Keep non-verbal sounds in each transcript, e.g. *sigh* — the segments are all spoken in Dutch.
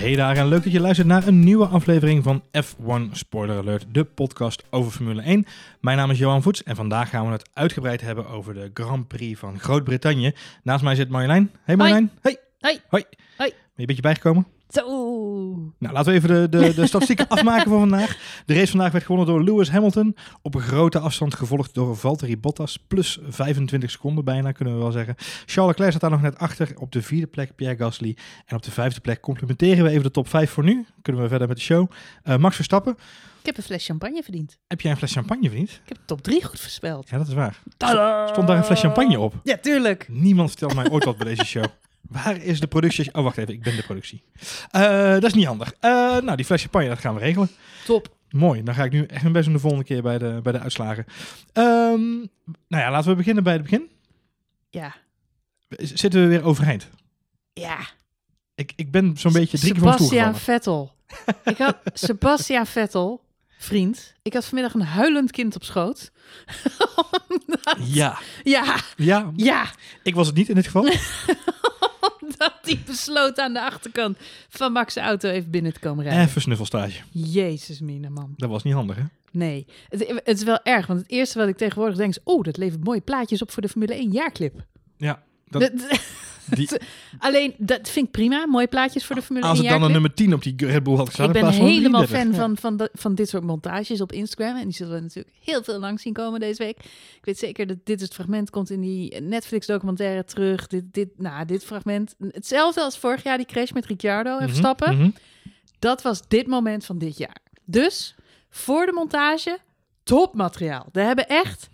Hey daar en leuk dat je luistert naar een nieuwe aflevering van F1 Spoiler Alert, de podcast over Formule 1. Mijn naam is Johan Voets en vandaag gaan we het uitgebreid hebben over de Grand Prix van Groot-Brittannië. Naast mij zit Marjolein. Hey Marjolein. Hey. Hoi. Hoi. Hoi. Ben je een beetje bijgekomen? Zo. Nou, laten we even de, de, de statistieken *laughs* afmaken voor vandaag. De race vandaag werd gewonnen door Lewis Hamilton. Op een grote afstand gevolgd door Valtteri Bottas. Plus 25 seconden bijna, kunnen we wel zeggen. Charles Leclerc staat daar nog net achter. Op de vierde plek Pierre Gasly. En op de vijfde plek complementeren we even de top 5 voor nu. Kunnen we verder met de show. Uh, Max Verstappen. Ik heb een fles champagne verdiend. Heb jij een fles champagne verdiend? Ik heb de top 3 goed voorspeld. Ja, dat is waar. Stond daar een fles champagne op? Ja, tuurlijk. Niemand vertelt mij ooit wat bij deze show. Waar is de productie? Oh, wacht even. Ik ben de productie. Uh, dat is niet handig. Uh, nou, die fles champagne, dat gaan we regelen. Top. Mooi. Dan ga ik nu echt mijn best doen de volgende keer bij de, bij de uitslagen. Um, nou ja, laten we beginnen bij het begin. Ja. Zitten we weer overeind? Ja. Ik, ik ben zo'n beetje drie keer van Sebastian Vettel. ik had *laughs* Sebastian Vettel, vriend. Ik had vanmiddag een huilend kind op schoot. *laughs* ja. Ja. Ja. Ja. Ik was het niet in dit geval. *laughs* *laughs* Omdat hij besloot aan de achterkant van Max' auto even binnen te komen rijden. Even snuffelstage. Jezus, mina man. Dat was niet handig, hè? Nee. Het, het, is wel erg, want het eerste wat ik tegenwoordig denk is... oh, dat levert mooie plaatjes op voor de Formule 1 jaarclip. Ja. Dat... *laughs* Die... Alleen, dat vind ik prima. Mooie plaatjes voor de Formule 1 Als het dan een nummer 10 op die Red Bull had gestaan. Ik ben helemaal fan van, van, de, van dit soort montages op Instagram. En die zullen we natuurlijk heel veel langs zien komen deze week. Ik weet zeker dat dit het fragment komt in die Netflix-documentaire terug. Dit, dit, nou, dit fragment. Hetzelfde als vorig jaar die crash met Ricciardo en Verstappen. Mm -hmm. Dat was dit moment van dit jaar. Dus, voor de montage, topmateriaal. We hebben echt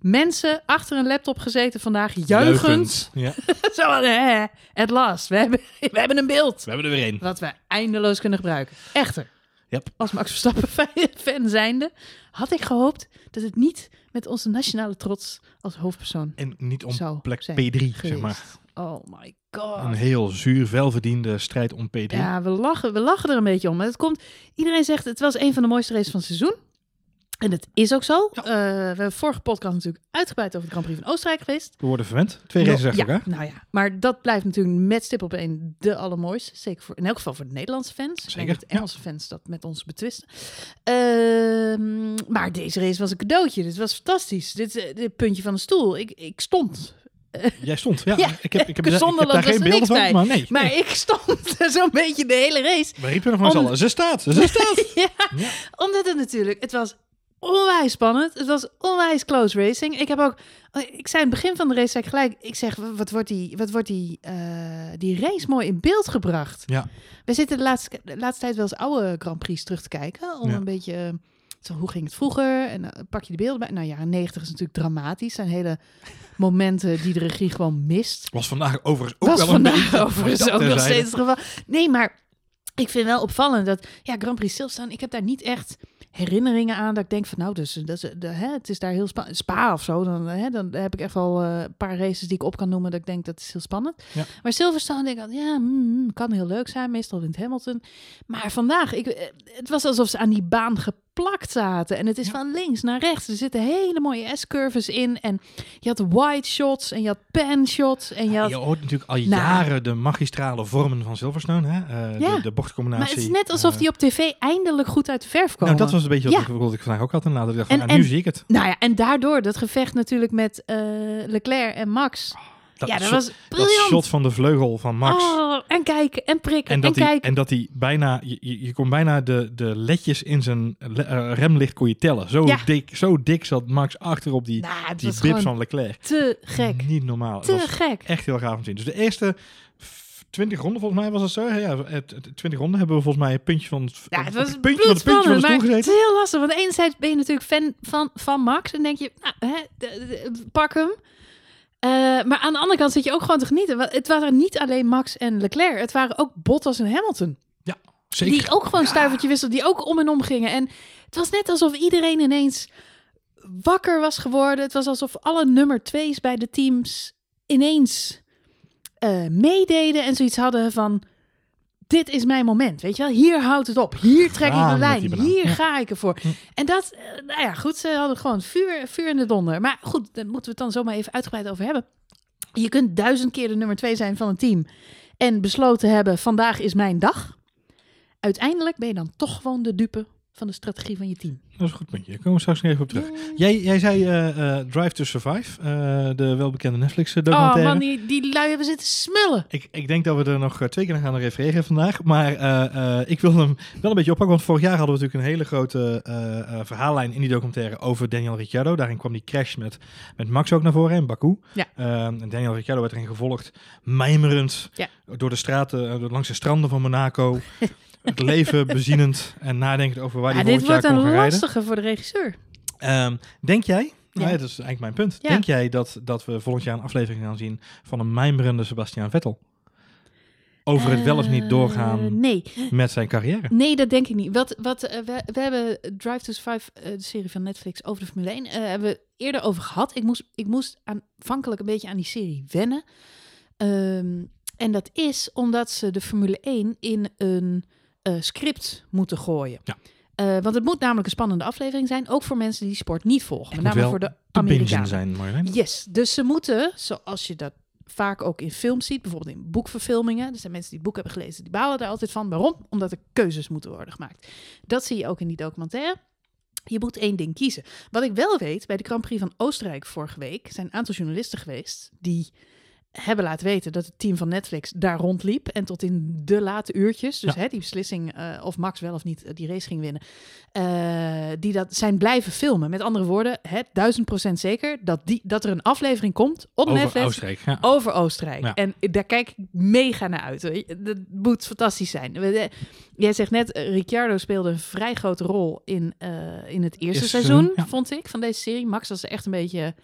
mensen achter een laptop gezeten vandaag, juichend. *laughs* Ja. Zo, hè, at last. We hebben, *laughs* we hebben een beeld. We hebben er weer één. Wat we eindeloos kunnen gebruiken. Echter. Yep. Als Max Verstappen *laughs* fan zijnde, had ik gehoopt dat het niet met onze nationale trots als hoofdpersoon En niet om plek zijn P3, zeg maar. Oh my god. Een heel zuur, welverdiende strijd om P3. Ja, we lachen, we lachen er een beetje om. Maar het komt, iedereen zegt het was een van de mooiste races van het seizoen. En dat is ook zo. Ja. Uh, we hebben vorige podcast natuurlijk uitgebreid over de Grand Prix van Oostenrijk geweest. We worden verwend. Twee races ja, achter elkaar. Nou ja, maar dat blijft natuurlijk met stip op één de allermooiste. Zeker voor, in elk geval voor de Nederlandse fans. Zeker, dat de Engelse fans dat met ons betwisten. Ehm, maar deze race was een cadeautje. Dit was fantastisch. Dit, eh, dit puntje van de stoel. Ik, ik stond. *laughs* Jij stond, ja. Ja, ik heb, ik heb, zonder ik heb daar was geen er beelden niks van, bij. maar nee. Maar nee. ik stond *laughs* zo'n beetje de hele race. We riepen nog maar z'n Om- allen. Ze staat, ze staat. *laughs* ja, Ja. omdat het natuurlijk, het was onwijs spannend. Het was onwijs close racing. Ik heb ook, ik zei aan het begin van de race zei ik gelijk, ik zeg, wat wordt die, wat wordt die, eh, die race mooi in beeld gebracht. Ja. We zitten de laatste, de laatste tijd wel eens oude Grand Prix terug te kijken, om Ja. een beetje, eh, zo, hoe ging het vroeger? En dan pak je de beelden bij. Nou, jaren 90 is natuurlijk dramatisch. zijn hele momenten die de regie gewoon mist. Was vandaag overigens ook was wel een vandaag beetje... *laughs* overigens ook nog steeds het geval. Nee, maar ik vind wel opvallend dat ja, Grand Prix stilstaan. Ik heb daar niet echt herinneringen aan dat ik denk van nou, dus dat is, de, hè, het is daar heel spannend. Spa of zo, dan, hè, dan heb ik echt wel eh, een paar races die ik op kan noemen dat ik denk dat is heel spannend. Ja. Maar Silverstone denk ik ja, mm, kan heel leuk zijn. Meestal wint Hamilton. Maar vandaag, ik, eh, het was alsof ze aan die baan geplakt zaten. En het is Ja. van links naar rechts. Er zitten hele mooie S-curves in. En je had wide shots en je had pan shots. En je Ja, had... je hoort natuurlijk al Nou. jaren de magistrale vormen van Silverstone. Hè? Eh, Ja. de, de bochtcombinatie. Maar het is net alsof eh, die op tv eindelijk goed uit de verf komen. Nou, dat was een beetje wat, ik, wat ik vandaag ook had inderdaad. Ik dacht, En- nou, nu en- zie ik het. Nou ja, en daardoor dat gevecht natuurlijk met eh, Leclerc en Max. Dat, ja, dat shot, was dat briljant. shot van de vleugel van Max. Oh, en kijken en prikken En en, dat, hij, kijken. en dat hij bijna, je, je kon bijna de, de ledjes in zijn le- eh, remlicht kon je tellen. Zo, Ja. dik, zo dik zat Max achter op die, nou, het die bibs van Leclerc. te gek. Niet normaal. Te gek. echt heel gaaf om te zien. Dus de eerste f- 20 ronden, volgens mij was het zo. Ja, het, het- 20 ronden hebben we volgens mij een puntje van het, Ja, het was puntje van het puntje van de stoel maar het gezeten. is heel lastig. Want enerzijds ben je natuurlijk fan van, van Max en denk je, nou, hè, pak hem. Eh, maar aan de andere kant zit je ook gewoon te genieten. Het waren niet alleen Max en Leclerc. Het waren ook Bottas en Hamilton. Zeker. Die ook gewoon stuivertje wisselden. Die ook om en om gingen. En het was net alsof iedereen ineens wakker was geworden. Het was alsof alle nummer twee's bij de teams ineens eh, meededen. En zoiets hadden van... Dit is mijn moment, weet je wel? Hier houdt het op. Hier trek ik de lijn. Hier ga ik ervoor. En dat, eh, nou ja, goed, ze hadden gewoon vuur, vuur in de donder. Maar goed, daar moeten we het dan zomaar even uitgebreid over hebben. Je kunt duizend keer de nummer twee zijn van een team. En besloten hebben, vandaag is mijn dag. uiteindelijk ben je dan toch gewoon de dupe van de strategie van je team. Dat is een goed puntje. Daar komen we straks nog even op terug. Jij, jij zei eh, eh, Drive to Survive, eh, de welbekende Netflix Oh documentaire. man, die, die lui hebben zitten smullen. Ik, ik denk dat we er nog twee keer aan gaan refereren vandaag. Maar ik wil hem wel een beetje oppakken. Want vorig jaar hadden we natuurlijk een hele grote verhaallijn in die documentaire over Daniel Ricciardo. Daarin kwam die crash met, met Max ook naar voren in Baku. Ja. Eh, en Daniel Ricciardo werd erin gevolgd, mijmerend Ja. door de straten, langs de stranden van Monaco. *laughs* het leven bezienend en nadenkend over waar Ja, hij dit volgend jaar wordt een rijden. lastige voor de regisseur. Ehm, denk jij, Ja. nou ja, dat is eigenlijk mijn punt. Ja. Denk jij dat, dat we volgend jaar een aflevering gaan zien van een mijmerende Sebastian Vettel? Over het wel of niet Eh, doorgaan nee. met zijn carrière. nee, dat denk ik niet. Wat, wat, eh, we, we hebben Drive to Survive, eh, de serie van Netflix over de Formule 1, eh, hebben we eerder over gehad. Ik moest, ik moest aanvankelijk een beetje aan die serie wennen. Ehm, en dat is omdat ze de Formule 1 in een eh, script moeten gooien. Ja. Eh, want het moet namelijk een spannende aflevering zijn, ook voor mensen die sport niet volgen. Met name voor de Amerikanen. zijn, Marjolein. Yes, dus ze moeten, zoals je dat vaak ook in films ziet, bijvoorbeeld in boekverfilmingen. Er zijn mensen die boek hebben gelezen, die balen er altijd van. Waarom? Omdat er keuzes moeten worden gemaakt. Dat zie je ook in die documentaire. Je moet één ding kiezen. Wat ik wel weet, bij de Grand Prix van Oostenrijk vorige week zijn een aantal journalisten geweest die hebben laten weten dat het team van Netflix daar rondliep. En tot in de late uurtjes, dus Ja. hè, die beslissing eh, of Max wel of niet eh, die race ging winnen, eh, die dat zijn blijven filmen. Met andere woorden, hè, duizend procent zeker dat, die, dat er een aflevering komt op Over Netflix Oostenrijk. Ja. over Oostenrijk. Ja. En daar kijk ik mega naar uit. Dat moet fantastisch zijn. Jij zegt net, Ricciardo speelde een vrij grote rol in, in het eerste seizoen, vond ik, van deze serie. Max was echt een beetje,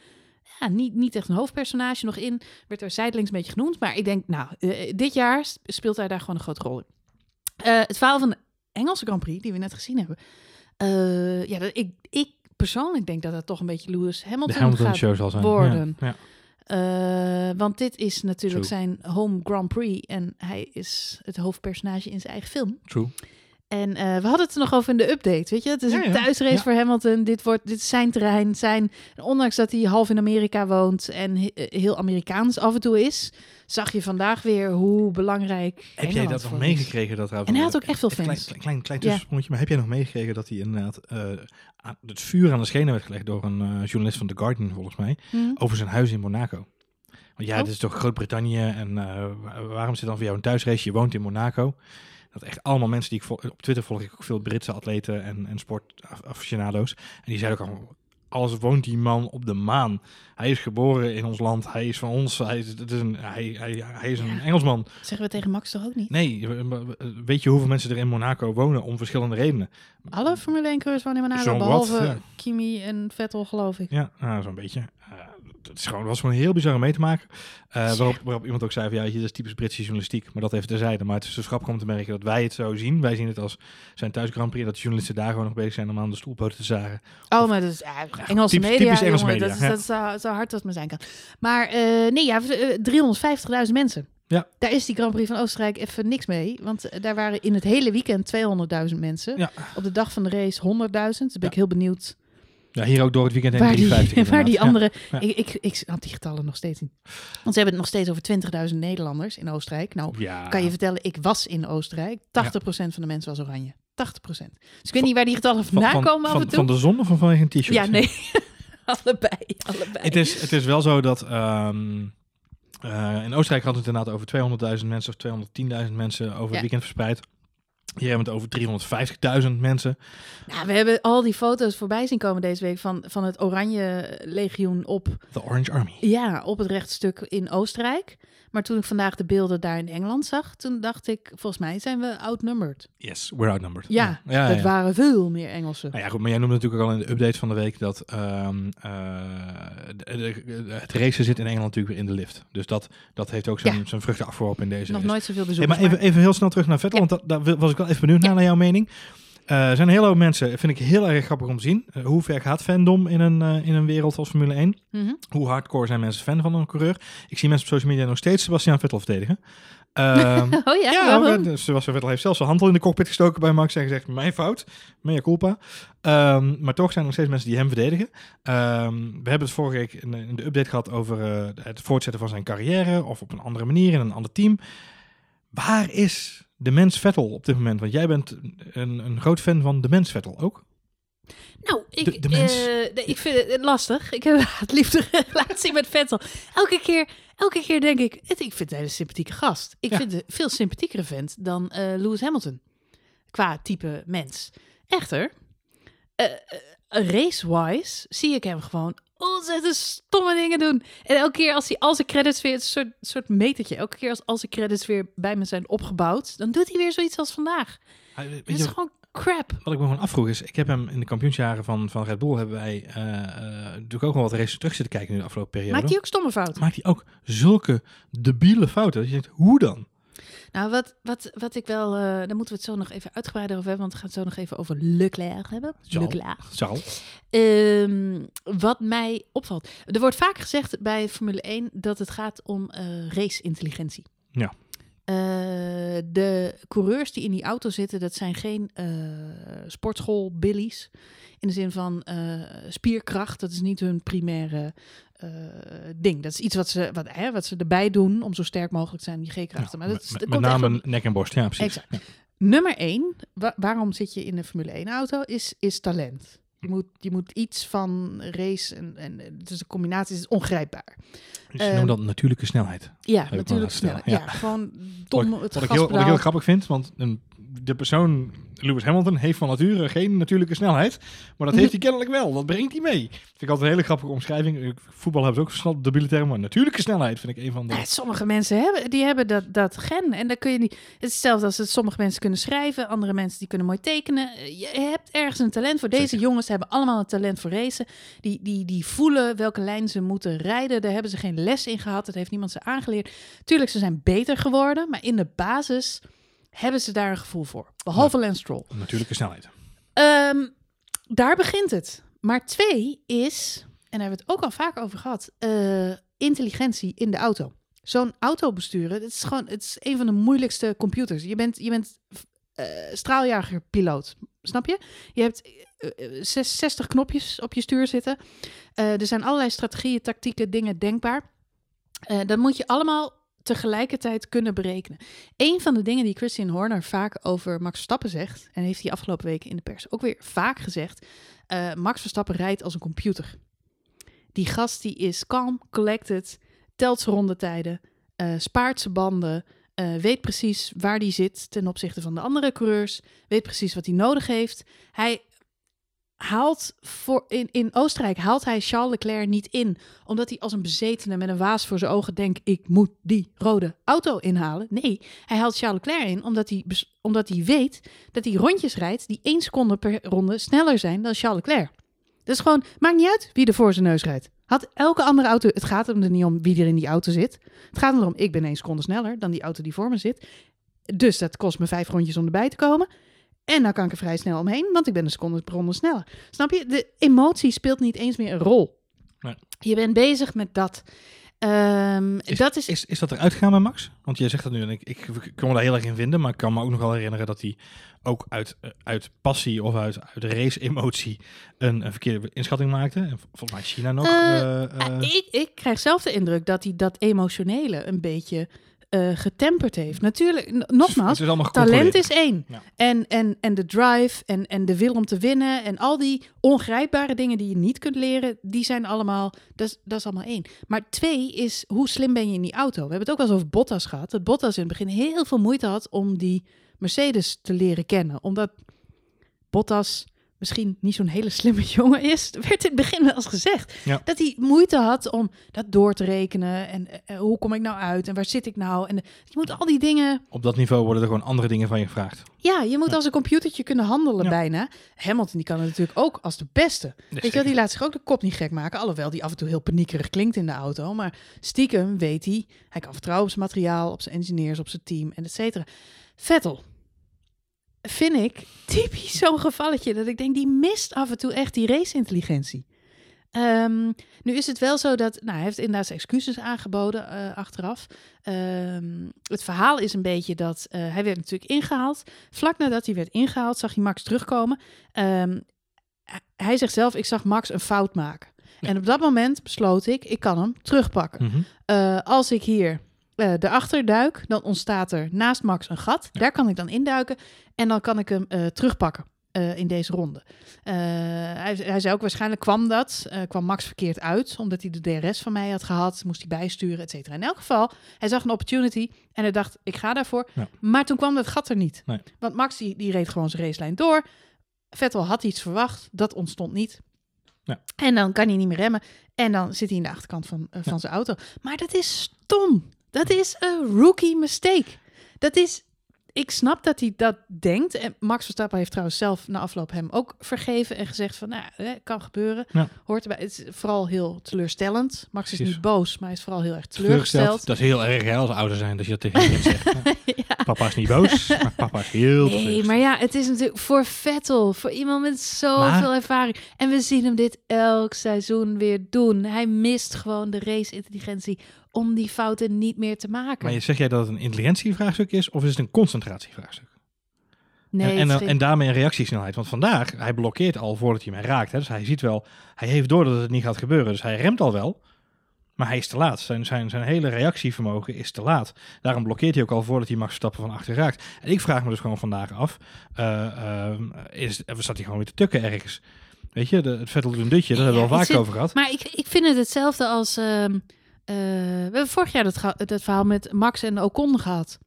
ja, niet, niet echt een hoofdpersonage nog in. Werd er zijdelings een beetje genoemd. Maar ik denk, nou, eh, dit jaar sp- speelt hij daar gewoon een grote rol in. Eh, het verhaal van de Engelse Grand Prix, die we net gezien hebben. eh, ja, dat, ik, ik persoonlijk denk dat dat toch een beetje Lewis Hamilton, Hamilton gaat show zal zijn. worden. Ja. Ja. eh, want dit is natuurlijk True. zijn home Grand Prix. En hij is het hoofdpersonage in zijn eigen film. True. En eh, we hadden het er nog over in de update. Weet je, het is Ja, een thuisrace Ja. voor Hamilton. Dit, wordt, dit is zijn terrein. Zijn, ondanks dat hij half in Amerika woont en eh, heel Amerikaans af en toe is, zag je vandaag weer hoe belangrijk. Heb jij dat nog meegekregen? Dat En hij had ook echt veel fans. klein, klein, klein Ja. maar heb jij nog meegekregen dat hij inderdaad eh, aan, het vuur aan de schenen werd gelegd door een journalist van The Guardian, volgens mij, Hm? over zijn huis in Monaco? Want ja, Oh. dit is toch Groot-Brittannië en wa- waarom zit dan voor jou een thuisrace? Je woont in Monaco. Dat echt allemaal mensen die ik op Twitter volg ik ook veel Britse atleten en, en sportaficionado's. En die zeiden ook al, alles woont die man op de maan. Hij is geboren in ons land, hij is van ons, hij is, het is een, hij, hij, hij is een Ja. Engelsman. Zeggen we tegen Max toch ook niet? Nee, we- we- weet je hoeveel mensen er in Monaco wonen om verschillende redenen? Alle Formule 1 coureurs wonen in Monaco, wat, behalve ja. Kimi en Vettel, geloof ik. Ja, nou, zo'n beetje. Eh, het is gewoon, was gewoon heel bizar om mee te maken. Eh, waarop, waarop iemand ook zei van ja, dit is typisch Britse journalistiek. Maar dat even terzijde. Maar het is dus grappig om te merken dat wij het zo zien. Wij zien het als zijn thuis Grand Prix. Dat de journalisten daar gewoon nog bezig zijn om aan de stoelpoten te zagen. Oh, maar dat is Engelse typisch- media, typisch Engelse media, Dat is, ja. dat is zo, zo hard als het maar zijn kan. Maar eh, nee, ja, eh, 350.000 mensen. Ja. Daar is die Grand Prix van Oostenrijk even niks mee. Want daar waren in het hele weekend 200.000 mensen. Ja. Op de dag van de race 100.000. Dus ben ik heel benieuwd Ja, hier ook door het weekend heen waar die, 350 *laughs* waar die andere... Ja. Ik, ik, ik snap die getallen nog steeds niet. Want ze hebben het nog steeds over 20.000 Nederlanders in Oostenrijk. Nou, Ja. Kan je vertellen, ik was in Oostenrijk. 80% van de mensen was oranje. 80%. Dus ik weet niet waar die getallen van, vandaan van, komen af van, en toe. van de zon of van vanwege een t-shirt? Ja, nee. *laughs* allebei, allebei. Het is, het is wel zo dat ehm, eh, in Oostenrijk hadden we het inderdaad over 200.000 mensen of 210.000 mensen over het weekend verspreid. Hier hebben we het over 350.000 mensen. Nou, we hebben al die foto's voorbij zien komen deze week van, van het Oranje Legioen op, De Orange Army. ja, op het rechtstuk in Oostenrijk. Maar toen ik vandaag de beelden daar in Engeland zag, toen dacht ik, volgens mij zijn we outnumbered. Yes, we're outnumbered. Ja, ja, dat ja. waren veel meer Engelsen. Nou ja, goed, maar jij noemde natuurlijk ook al in de update van de week dat ehm, eh, de- de- het racen zit in Engeland natuurlijk weer in de lift. Dus dat, dat heeft ook zijn, zijn vruchten afgeworpen in deze Nog nooit zoveel Hey, bezoekers. maar even, even heel snel terug naar Vettel, want dat, daar was ik wel even benieuwd naar, jouw mening. Eh, er zijn een hele hoop mensen, vind ik heel erg grappig om te zien. Eh, hoe ver gaat fandom in een, eh, in een wereld als Formule 1? Mhm. Hoe hardcore zijn mensen fan van een coureur? Ik zie mensen op social media nog steeds Sebastian Vettel verdedigen. Ehm, *laughs* Oh ja, ja, waarom? Sebastian Vettel heeft zelfs zijn hand al in de cockpit gestoken bij Max en gezegd, mijn fout, mea culpa. Ehm, maar toch zijn er nog steeds mensen die hem verdedigen. Ehm, we hebben het vorige week in, in de update gehad over het voortzetten van zijn carrière of op een andere manier in een ander team. Waar is de mens Vettel op dit moment? Want jij bent een, een groot fan van de mens Vettel ook. Nou, ik, De- de mens. eh, nee, ik vind het lastig. Ik heb *laughs* het liefde relatie met Vettel. Elke keer, elke keer denk ik, het, ik vind het een sympathieke gast. Ik Ja. vind het een veel sympathiekere vent dan eh, Lewis Hamilton. Qua type mens. Echter, eh, race-wise zie ik hem gewoon ontzettend stomme dingen doen. En elke keer als hij al zijn credits weer, een soort, soort metertje. Elke keer als al zijn credits weer bij me zijn opgebouwd, dan doet hij weer zoiets als vandaag. Het je is gewoon crap. Wat ik me gewoon afvroeg is, ik heb hem in de kampioensjaren van, van Red Bull hebben wij eh, eh, natuurlijk ook wel wat races terug zitten kijken in de afgelopen periode. Maakt hij ook stomme fouten? Maakt hij ook zulke debiele fouten. Dat je denkt, hoe dan? Nou, wat, wat, wat ik wel, eh daar moeten we het zo nog even uitgebreider over hebben, want we gaan het zo nog even over Leclerc hebben. Zal. Leclerc. Zal. Ehm, wat mij opvalt, er wordt vaak gezegd bij Formule 1 dat het gaat om eh race-intelligentie. Ja. Eh, de coureurs die in die auto zitten, dat zijn geen eh sportschool-billies. In de zin van eh, spierkracht, dat is niet hun primaire ding. Dat is iets wat ze, wat, hè, wat ze erbij doen om zo sterk mogelijk te zijn, die G-krachten. maar dat, is- met, dat met komt name nek en borst, ja precies. Exact. Nummer één, wa- waarom zit je in een Formule 1 auto, is, is talent. Je moet, je moet iets van race en, en is een combinatie, is ongrijpbaar. Dus je noemt dat natuurlijke snelheid. Ja, ik me natuurlijk laten sneller. stellen, Ja. ja. gewoon dom Wat, het wat, ik heel, wat ik heel grappig vind, want een, de persoon Lewis Hamilton heeft van nature geen natuurlijke snelheid. Maar dat heeft hij *laughs* kennelijk wel. Dat brengt hij mee. Vind ik altijd een hele grappige omschrijving. Voetbal hebben ze ook snel debiele termen. Maar natuurlijke snelheid vind ik een van de... Nou, sommige mensen hebben, die hebben dat, dat gen. En dan kun je niet. Het is hetzelfde als het, sommige mensen kunnen schrijven, andere mensen die kunnen mooi tekenen. Je hebt ergens een talent voor. Deze Zeker. jongens hebben allemaal een talent voor racen. Die, die, die voelen welke lijn ze moeten rijden. Daar hebben ze geen les in gehad. Dat heeft niemand ze aangeleerd. Tuurlijk, ze zijn beter geworden. Maar in de basis hebben ze daar een gevoel voor. Behalve Lance Stroll. Natuurlijke snelheid. Ehm, daar begint het. Maar twee is, en daar hebben we het ook al vaak over gehad, eh, intelligentie in de auto. Zo'n auto besturen, het is gewoon, het is een van de moeilijkste computers. Je bent, je bent eh, straaljagerpiloot, snap je? Je hebt eh, eh, zes- 60 knopjes op je stuur zitten. Er zijn allerlei strategieën, tactieken, dingen denkbaar. Dat moet je allemaal tegelijkertijd kunnen berekenen. Een van de dingen die Christian Horner vaak over Max Verstappen zegt, en heeft hij afgelopen weken in de pers ook weer vaak gezegd, eh, Max Verstappen rijdt als een computer. Die gast die is calm, collected, telt zijn rondetijden, eh spaart zijn banden, eh, weet precies waar die zit ten opzichte van de andere coureurs, weet precies wat hij nodig heeft. Hij haalt voor, in, in Oostenrijk haalt hij Charles Leclerc niet in, omdat hij als een bezetene met een waas voor zijn ogen denkt: ik moet die rode auto inhalen. Nee, hij haalt Charles Leclerc in omdat hij, omdat hij weet dat hij rondjes rijdt die één seconde per ronde sneller zijn dan Charles Leclerc. Dus gewoon, maakt niet uit wie er voor zijn neus rijdt. Had elke andere auto, het gaat hem er niet om wie er in die auto zit. Het gaat erom, ik ben één seconde sneller dan die auto die voor me zit. Dus dat kost me vijf rondjes om erbij te komen. En dan kan ik er vrij snel omheen, want ik ben een seconde per ronde sneller. Snap je? De emotie speelt niet eens meer een rol. Nee. Je bent bezig met dat. Ehm, Is, dat is, is, is dat eruit gegaan bij Max? Want jij zegt dat nu en ik, ik, ik kan me daar heel erg in vinden. Maar ik kan me ook nog wel herinneren dat hij ook uit, eh, uit passie of uit, uit race-emotie een, een verkeerde inschatting maakte. En vol- volgens mij China nog. Eh, eh, ik, ik krijg zelf de indruk dat hij dat emotionele een beetje eh, getemperd heeft. Natuurlijk, nogmaals, is talent is één. Ja. En, en, en de drive en, en de wil om te winnen en al die ongrijpbare dingen die je niet kunt leren, die zijn allemaal, dat is, dat is allemaal één. Maar twee is, hoe slim ben je in die auto? We hebben het ook wel eens over Bottas gehad. Dat Bottas in het begin heel veel moeite had om die Mercedes te leren kennen. Omdat Bottas misschien niet zo'n hele slimme *laughs* jongen is. Er werd in het begin wel eens gezegd. Ja. Dat hij moeite had om dat door te rekenen. En eh, hoe kom ik nou uit? En waar zit ik nou? En eh, je moet al die dingen Op dat niveau worden er gewoon andere dingen van je gevraagd. ja, je moet Ja. als een computertje kunnen handelen Ja. bijna. Hamilton die kan het natuurlijk ook als de beste. Weet je wel, die laat zich ook de kop niet gek maken. Alhoewel die af en toe heel paniekerig klinkt in de auto. Maar stiekem weet hij, hij kan vertrouwen op zijn materiaal, op zijn engineers, op zijn team en et cetera. Vettel vind ik typisch *laughs* zo'n gevalletje dat ik denk, die mist af en toe echt die race-intelligentie. Ehm, nu is het wel zo dat, nou, hij heeft inderdaad zijn excuses aangeboden eh, achteraf. Ehm, het verhaal is een beetje dat eh, hij werd natuurlijk ingehaald. Vlak nadat hij werd ingehaald, zag hij Max terugkomen. Ehm, hij zegt zelf, ik zag Max een fout maken. Ja. En op dat moment besloot ik, ik kan hem terugpakken. Mhm. Eh, als ik hier eh erachter duik, dan ontstaat er naast Max een gat. Daar kan ik dan induiken en dan kan ik hem eh, terugpakken eh, in deze ronde. Hij, hij zei ook, waarschijnlijk kwam dat, kwam Max verkeerd uit, omdat hij de DRS van mij had gehad, moest hij bijsturen, et cetera. In elk geval, hij zag een opportunity en hij dacht, ik ga daarvoor. Ja. Maar toen kwam dat gat er niet. Nee. Want Max die, die reed gewoon zijn racelijn door. Vettel had iets verwacht, dat ontstond niet. Ja. En dan kan hij niet meer remmen. En dan zit hij in de achterkant van, van Ja. zijn auto. Maar dat is stom. Dat is een rookie mistake. Dat is. Ik snap dat hij dat denkt. En Max Verstappen heeft trouwens zelf na afloop hem ook vergeven en gezegd van, nou, eh, kan gebeuren. Ja. Hoort erbij. Het is vooral heel teleurstellend. Max is Precies. niet boos, maar hij is vooral heel erg teleurgesteld. Dat is heel erg hè, als ouder zijn, dat je dat tegen je kind zegt. *laughs* Ja. Papa is niet boos, maar papa is heel Nee, maar ja, het is natuurlijk voor Vettel, voor iemand met zoveel Maar- ervaring. En we zien hem dit elk seizoen weer doen. Hij mist gewoon de race-intelligentie om die fouten niet meer te maken. Maar je- zeg jij dat het een intelligentievraagstuk is, of is het een concentratievraagstuk? nee, en, het en, daarmee een reactiesnelheid. Want vandaag, hij blokkeert al voordat hij mij raakt. Hè. Dus hij ziet wel, hij heeft door dat het niet gaat gebeuren. Dus hij remt al wel, maar hij is te laat. Zijn, zijn, zijn hele reactievermogen is te laat. Daarom blokkeert hij ook al voordat hij Max Verstappen van achter raakt. En ik vraag me dus gewoon vandaag af, eh, eh, is, staat hij gewoon weer te tukken ergens? Weet je, de, het Vettel doet een dutje, daar hebben we al vaak zit- over gehad. Maar ik, ik vind het hetzelfde als... ehm, eh, we hebben vorig jaar dat, dat verhaal met Max en Ocon gehad.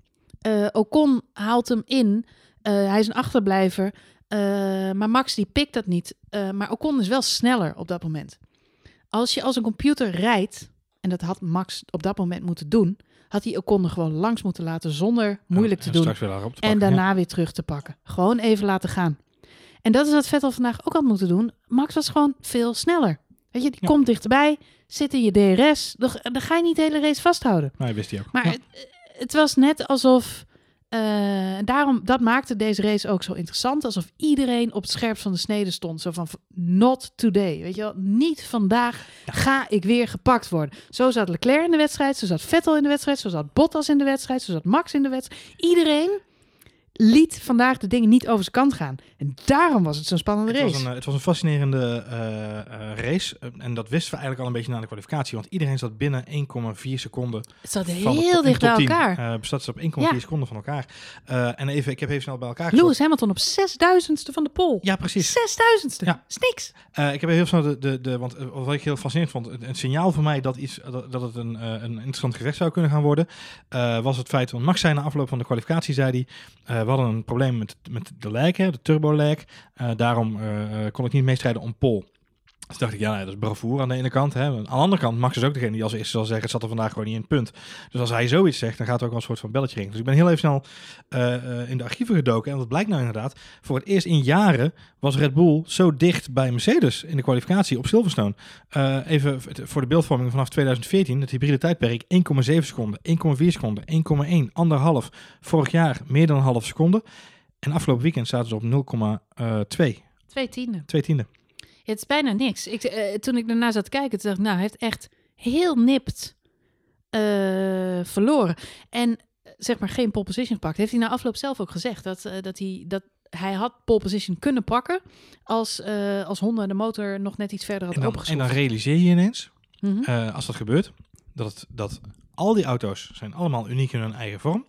Eh, Ocon haalt hem in. Eh, hij is een achterblijver. maar Max die pikt dat niet. Maar Ocon is wel sneller op dat moment. Als je als een computer rijdt... en dat had Max op dat moment moeten doen... had hij Ocon er gewoon langs moeten laten zonder moeilijk Ja, te doen. En ja. daarna weer terug te pakken. Gewoon even laten gaan. En dat is wat Vettel vandaag ook had moeten doen. Max was gewoon veel sneller. Weet je, die Ja. komt dichterbij, zit in je DRS. Dan, dan ga je niet de hele race vasthouden. Nee, wist hij ook. Maar Ja. het, het was net alsof... eh, daarom, dat maakte deze race ook zo interessant. Alsof iedereen op het scherp van de snede stond. Zo van, not today. Weet je wel, niet vandaag ga ik weer gepakt worden. Zo zat Leclerc in de wedstrijd. Zo zat Vettel in de wedstrijd. Zo zat Bottas in de wedstrijd. Zo zat Max in de wedstrijd. Iedereen liet vandaag de dingen niet over zijn kant gaan. En daarom was het zo'n spannende Het race. was, een, eh, het was een fascinerende eh, eh, race. En dat wisten we eigenlijk al een beetje na de kwalificatie. Want iedereen zat binnen 1,4 seconden het zat van heel dicht bij top 10. elkaar. Bestaat ze op 1,4 Ja. seconden van elkaar. En even, ik heb even snel bij elkaar gezocht. Lewis Hamilton op 6000ste van de pol. Ja, precies. 6000ste. Ja. Is niks. Ik heb heel snel de, de, de want wat ik heel fascinerend vond, een, een signaal voor mij dat, iets, dat, dat het een, een interessant gevecht zou kunnen gaan worden, was het feit, want Max zei na afloop van de kwalificatie, zei hij, we hadden een probleem met, met de hè, de turbo lag, Eh, daarom eh, eh, kon ik niet meestrijden om pole. Dus dacht ik, ja, nee, dat is bravoure aan de ene kant. Hè. Aan de andere kant, Max is ook degene die als eerste zal zeggen, het zat er vandaag gewoon niet in het punt. Dus als hij zoiets zegt, dan gaat er ook wel een soort van belletje ringen. Dus ik ben heel even snel eh, eh, in de archieven gedoken. En wat blijkt nou inderdaad, voor het eerst in jaren was Red Bull zo dicht bij Mercedes in de kwalificatie op Silverstone. Eh, even voor de beeldvorming vanaf 2014, het hybride tijdperk, 1,7 seconden, 1,4 seconden, 1,1, anderhalf. Vorig jaar meer dan een half seconde. En afgelopen weekend zaten ze op 0,2, Twee tienden. twee tiende. Het is bijna niks. Ik, eh, toen ik daarna zat te kijken, toen dacht ik, nou, hij heeft echt heel nipt eh, verloren. En eh, zeg maar geen pole position gepakt. Heeft hij na afloop zelf ook gezegd dat, dat, hij, dat hij had pole position kunnen pakken als, als Honda de motor nog net iets verder had En dan, en dan realiseer je ineens, eh, als dat gebeurt, dat, het, dat al die auto's zijn allemaal uniek in hun eigen vorm.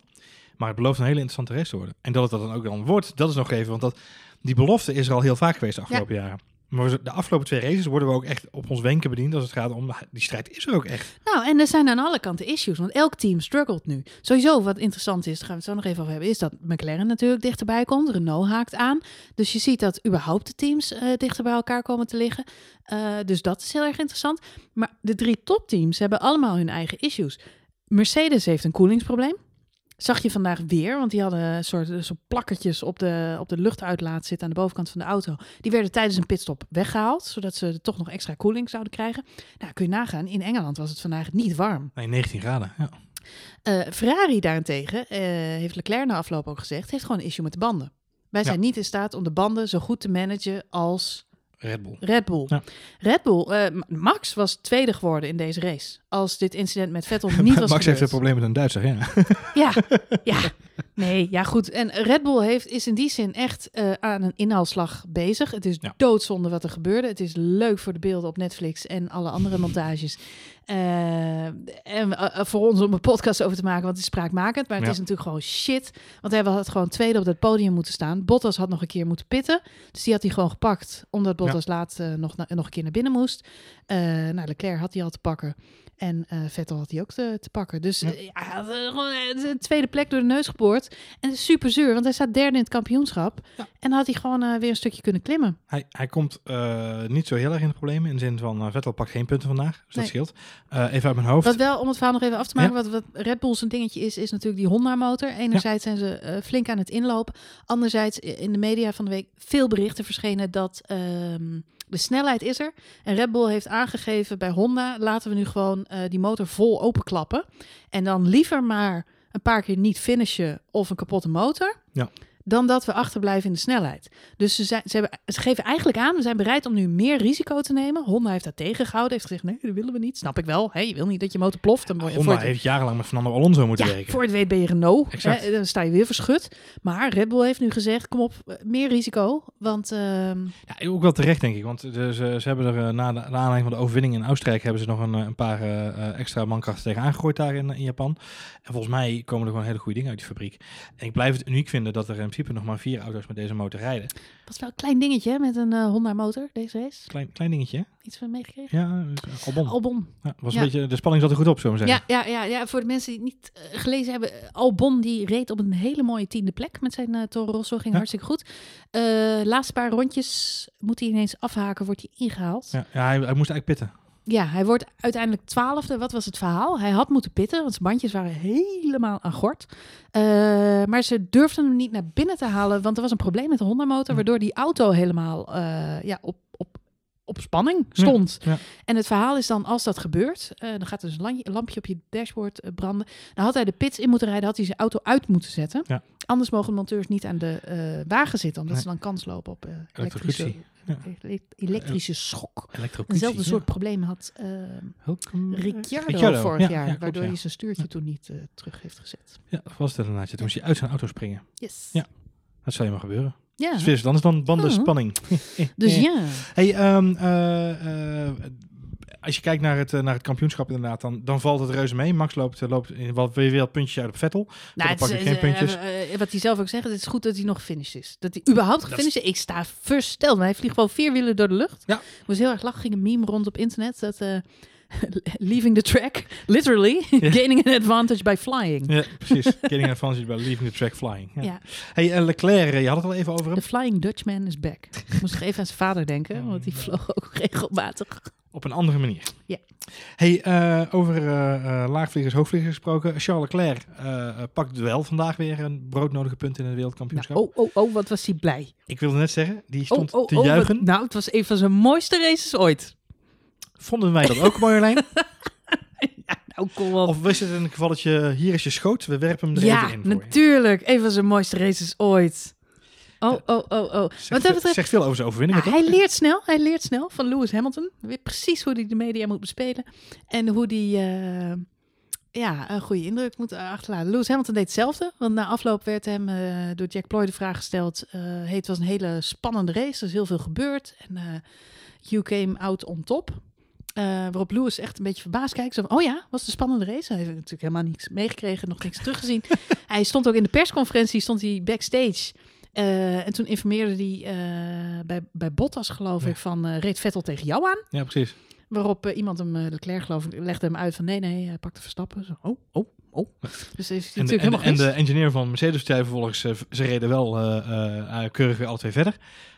Maar het belooft een hele interessante race te worden. En dat het dat dan ook dan wordt, dat is nog even. Want dat, die belofte is er al heel vaak geweest de afgelopen jaren. Maar de afgelopen twee races worden we ook echt op ons wenken bediend als het gaat om... Die strijd is er ook echt. Nou, en er zijn aan alle kanten issues, want elk team struggelt nu. Sowieso, wat interessant is, daar gaan we het zo nog even over hebben, is dat McLaren natuurlijk dichterbij komt. Renault haakt aan. Dus je ziet dat überhaupt de teams eh, dichter bij elkaar komen te liggen. Eh, dus dat is heel erg interessant. Maar de drie topteams hebben allemaal hun eigen issues. Mercedes heeft een koelingsprobleem. Zag je vandaag weer, want die hadden een soort, soort plakkertjes op de, op de luchtuitlaat zitten aan de bovenkant van de auto. Die werden tijdens een pitstop weggehaald, zodat ze toch nog extra koeling zouden krijgen. Nou, kun je nagaan, in Engeland was het vandaag niet warm. Nee, 19 graden. Ja. Eh, Ferrari daarentegen, eh, heeft Leclerc na afloop ook gezegd, heeft gewoon een issue met de banden. Wij zijn niet in staat om de banden zo goed te managen als Red Bull. Red Bull. Ja. Red Bull, eh, Max was tweede geworden in deze race. Als dit incident met Vettel *laughs* niet was Max heeft een probleem met een Duitser, ja. Ja, *laughs* ja. Nee, ja goed. En Red Bull heeft, is in die zin echt eh, aan een inhaalslag bezig. Het is Ja. doodzonde wat er gebeurde. Het is leuk voor de beelden op Netflix en alle andere *laughs* montages. Eh, en eh, voor ons om een podcast over te maken, want het is spraakmakend. Maar het Ja. is natuurlijk gewoon shit. Want hij had gewoon tweede op dat podium moeten staan. Bottas had nog een keer moeten pitten. Dus die had hij gewoon gepakt, omdat Bottas laat eh, nog, na- nog een keer naar binnen moest. Nou, Leclerc had hij al te pakken. En Vettel had hij ook te, te pakken. Dus Ja. gewoon de tweede plek door de neus En het is super zuur, want hij staat derde in het kampioenschap. Ja. En dan had hij gewoon eh, weer een stukje kunnen klimmen. Hij, hij komt eh, niet zo heel erg in de problemen. In de zin van, eh, Vettel pakt geen punten vandaag. Dus dat scheelt. Even uit mijn hoofd. Wat wel, om het verhaal nog even af te maken, wat, wat Red Bull zijn dingetje is, is natuurlijk die Honda-motor. Enerzijds zijn ze flink aan het inlopen. Anderzijds in de media van de week veel berichten verschenen dat ehm, de snelheid is er. En Red Bull heeft aangegeven bij Honda, laten we nu gewoon die motor vol openklappen. En dan liever maar een paar keer niet finishen of een kapotte motor. Ja. Dan dat we achterblijven in de snelheid. Dus ze, zijn, ze, hebben, ze geven eigenlijk aan, we zijn bereid om nu meer risico te nemen. Honda heeft dat tegengehouden, heeft gezegd, nee, dat willen we niet. Snap ik wel. Hè? Je wil niet dat je motor ploft. Dan Honda het- heeft jarenlang met Fernando Alonso moeten ja, werken. voor het weet ben je Renault. Hè? Dan sta je weer verschut. Maar Red Bull heeft nu gezegd, kom op, meer risico. Want ehm, Ja, ook wel terecht, denk ik. Want ze, ze hebben er eh, na de, aanleiding van de overwinning in Oostenrijk... hebben ze nog een, eh, een paar eh, extra mankrachten tegen aangegooid daar in, in Japan. En volgens mij komen er gewoon hele goede dingen uit die fabriek. En ik blijf het uniek vinden dat er in principe nog maar vier auto's met deze motor rijden. dat is wel een klein dingetje hè, met een eh, Honda motor, deze race. Klein, klein dingetje, hè? Iets van meegekregen? Ja, dus, Albon. Albon. Ja, was Ja. een beetje, de spanning zat er goed op, we maar Ja, zeggen. ja, ja, ja, voor de mensen die het niet eh, gelezen hebben. eh, Albon die reed op een hele mooie tiende plek met zijn eh Toro Rosso. Ging Ja. hartstikke goed. Eh laatste paar rondjes moet hij ineens afhaken, wordt hij ingehaald. Ja, hij, hij moest eigenlijk pitten. Hij wordt uiteindelijk twaalfde. Wat was het verhaal? Hij had moeten pitten, want zijn bandjes waren helemaal aan gort. Eh, maar ze durfden hem niet naar binnen te halen, want er was een probleem met de Honda-motor, Ja. waardoor die auto helemaal eh, ja, op, op, op spanning stond. Ja. En het verhaal is dan, als dat gebeurt, eh, dan gaat er dus een lampje op je dashboard eh, branden. Dan had hij de pits in moeten rijden, had hij zijn auto uit moeten zetten. Ja. Anders mogen monteurs niet aan de eh, wagen zitten, omdat Nee. ze dan kans lopen op eh, elektrische, elektrische schok. Ja. soort probleem had. Ricciardo, Ricciardo, vorig ja, jaar, ja, klopt, waardoor ja. hij zijn stuurtje toen niet eh, terug heeft gezet. Ja, dat was het inderdaad. Toen moest hij uit zijn auto springen. Yes. Ja. Dat zou je maar gebeuren. Ja. *laughs* Dus weer anders dan bandenspanning. Dus ja. Hey, ehm, eh, eh, als je kijkt naar het, eh, naar het kampioenschap inderdaad, dan, dan valt het reuze mee. Max loopt, loopt in wat weer wat puntjes uit op Vettel. Nou, pak het is, geen puntjes. wat hij zelf ook zegt, het is goed dat hij nog gefinished is. Dat hij überhaupt gefinished is. Ik sta versteld. Maar hij vliegt gewoon vier wielen door de lucht. Ja. Ik moest heel erg lachen. ging een meme rond op internet. Dat *laughs* leaving the track, literally, *laughs* gaining an advantage by flying. Ja, precies. *laughs* Getting an advantage by leaving the track flying. Ja. Ja. Hey, eh, Leclerc, eh, je had het al even over hem. The Flying Dutchman is back. Ik moest nog even aan zijn vader denken, want die vloog ook regelmatig. Op een andere manier. Ja. Hey, eh, over laagvliegers, hoogvliegers gesproken. Charles Leclerc pakt wel vandaag weer een broodnodige punt in het wereldkampioenschap. Nou, oh, oh, oh, wat was hij blij. Ik wilde net zeggen, die stond oh, oh, te oh, juichen. wat- nou, het was een van zijn mooiste races ooit. Vonden wij dat ook, Marjolein? *laughs* Nou, kom op. of was het een gevalletje, hier is je schoot, we werpen hem er ja, even in je? natuurlijk. Een van zijn mooiste races ooit. Oh, oh, oh, oh. Wat Zegt, dat betreft, zegt veel over zijn overwinningen, Ja, toch? hij leert snel. Hij leert snel van Lewis Hamilton. Weet precies hoe hij de media moet bespelen. En hoe die eh, ja, een goede indruk moet achterlaten. Lewis Hamilton deed hetzelfde. Want na afloop werd hem eh, door Jack Ploy de vraag gesteld. eh, hey, het was een hele spannende race. Er is heel veel gebeurd. En you came out on top. Eh, waarop Lewis echt een beetje verbaasd kijkt. Zo van, oh ja, was een spannende race? Hij heeft natuurlijk helemaal niks meegekregen, nog niks teruggezien. *laughs* hij stond ook in de persconferentie, stond hij backstage. Eh, en toen informeerde hij eh, bij, bij Bottas, geloof Ja. ik, van reed Vettel tegen jou aan. Ja, precies. Waarop iemand hem, uh, Leclerc geloof ik, legde hem uit van nee, nee, hij pakte Verstappen. Zo, oh, oh, oh. Dus heeft En de, natuurlijk en, de, en de engineer van Mercedes zei vervolgens, ze reden wel eh, eh, keurig weer alle twee verder.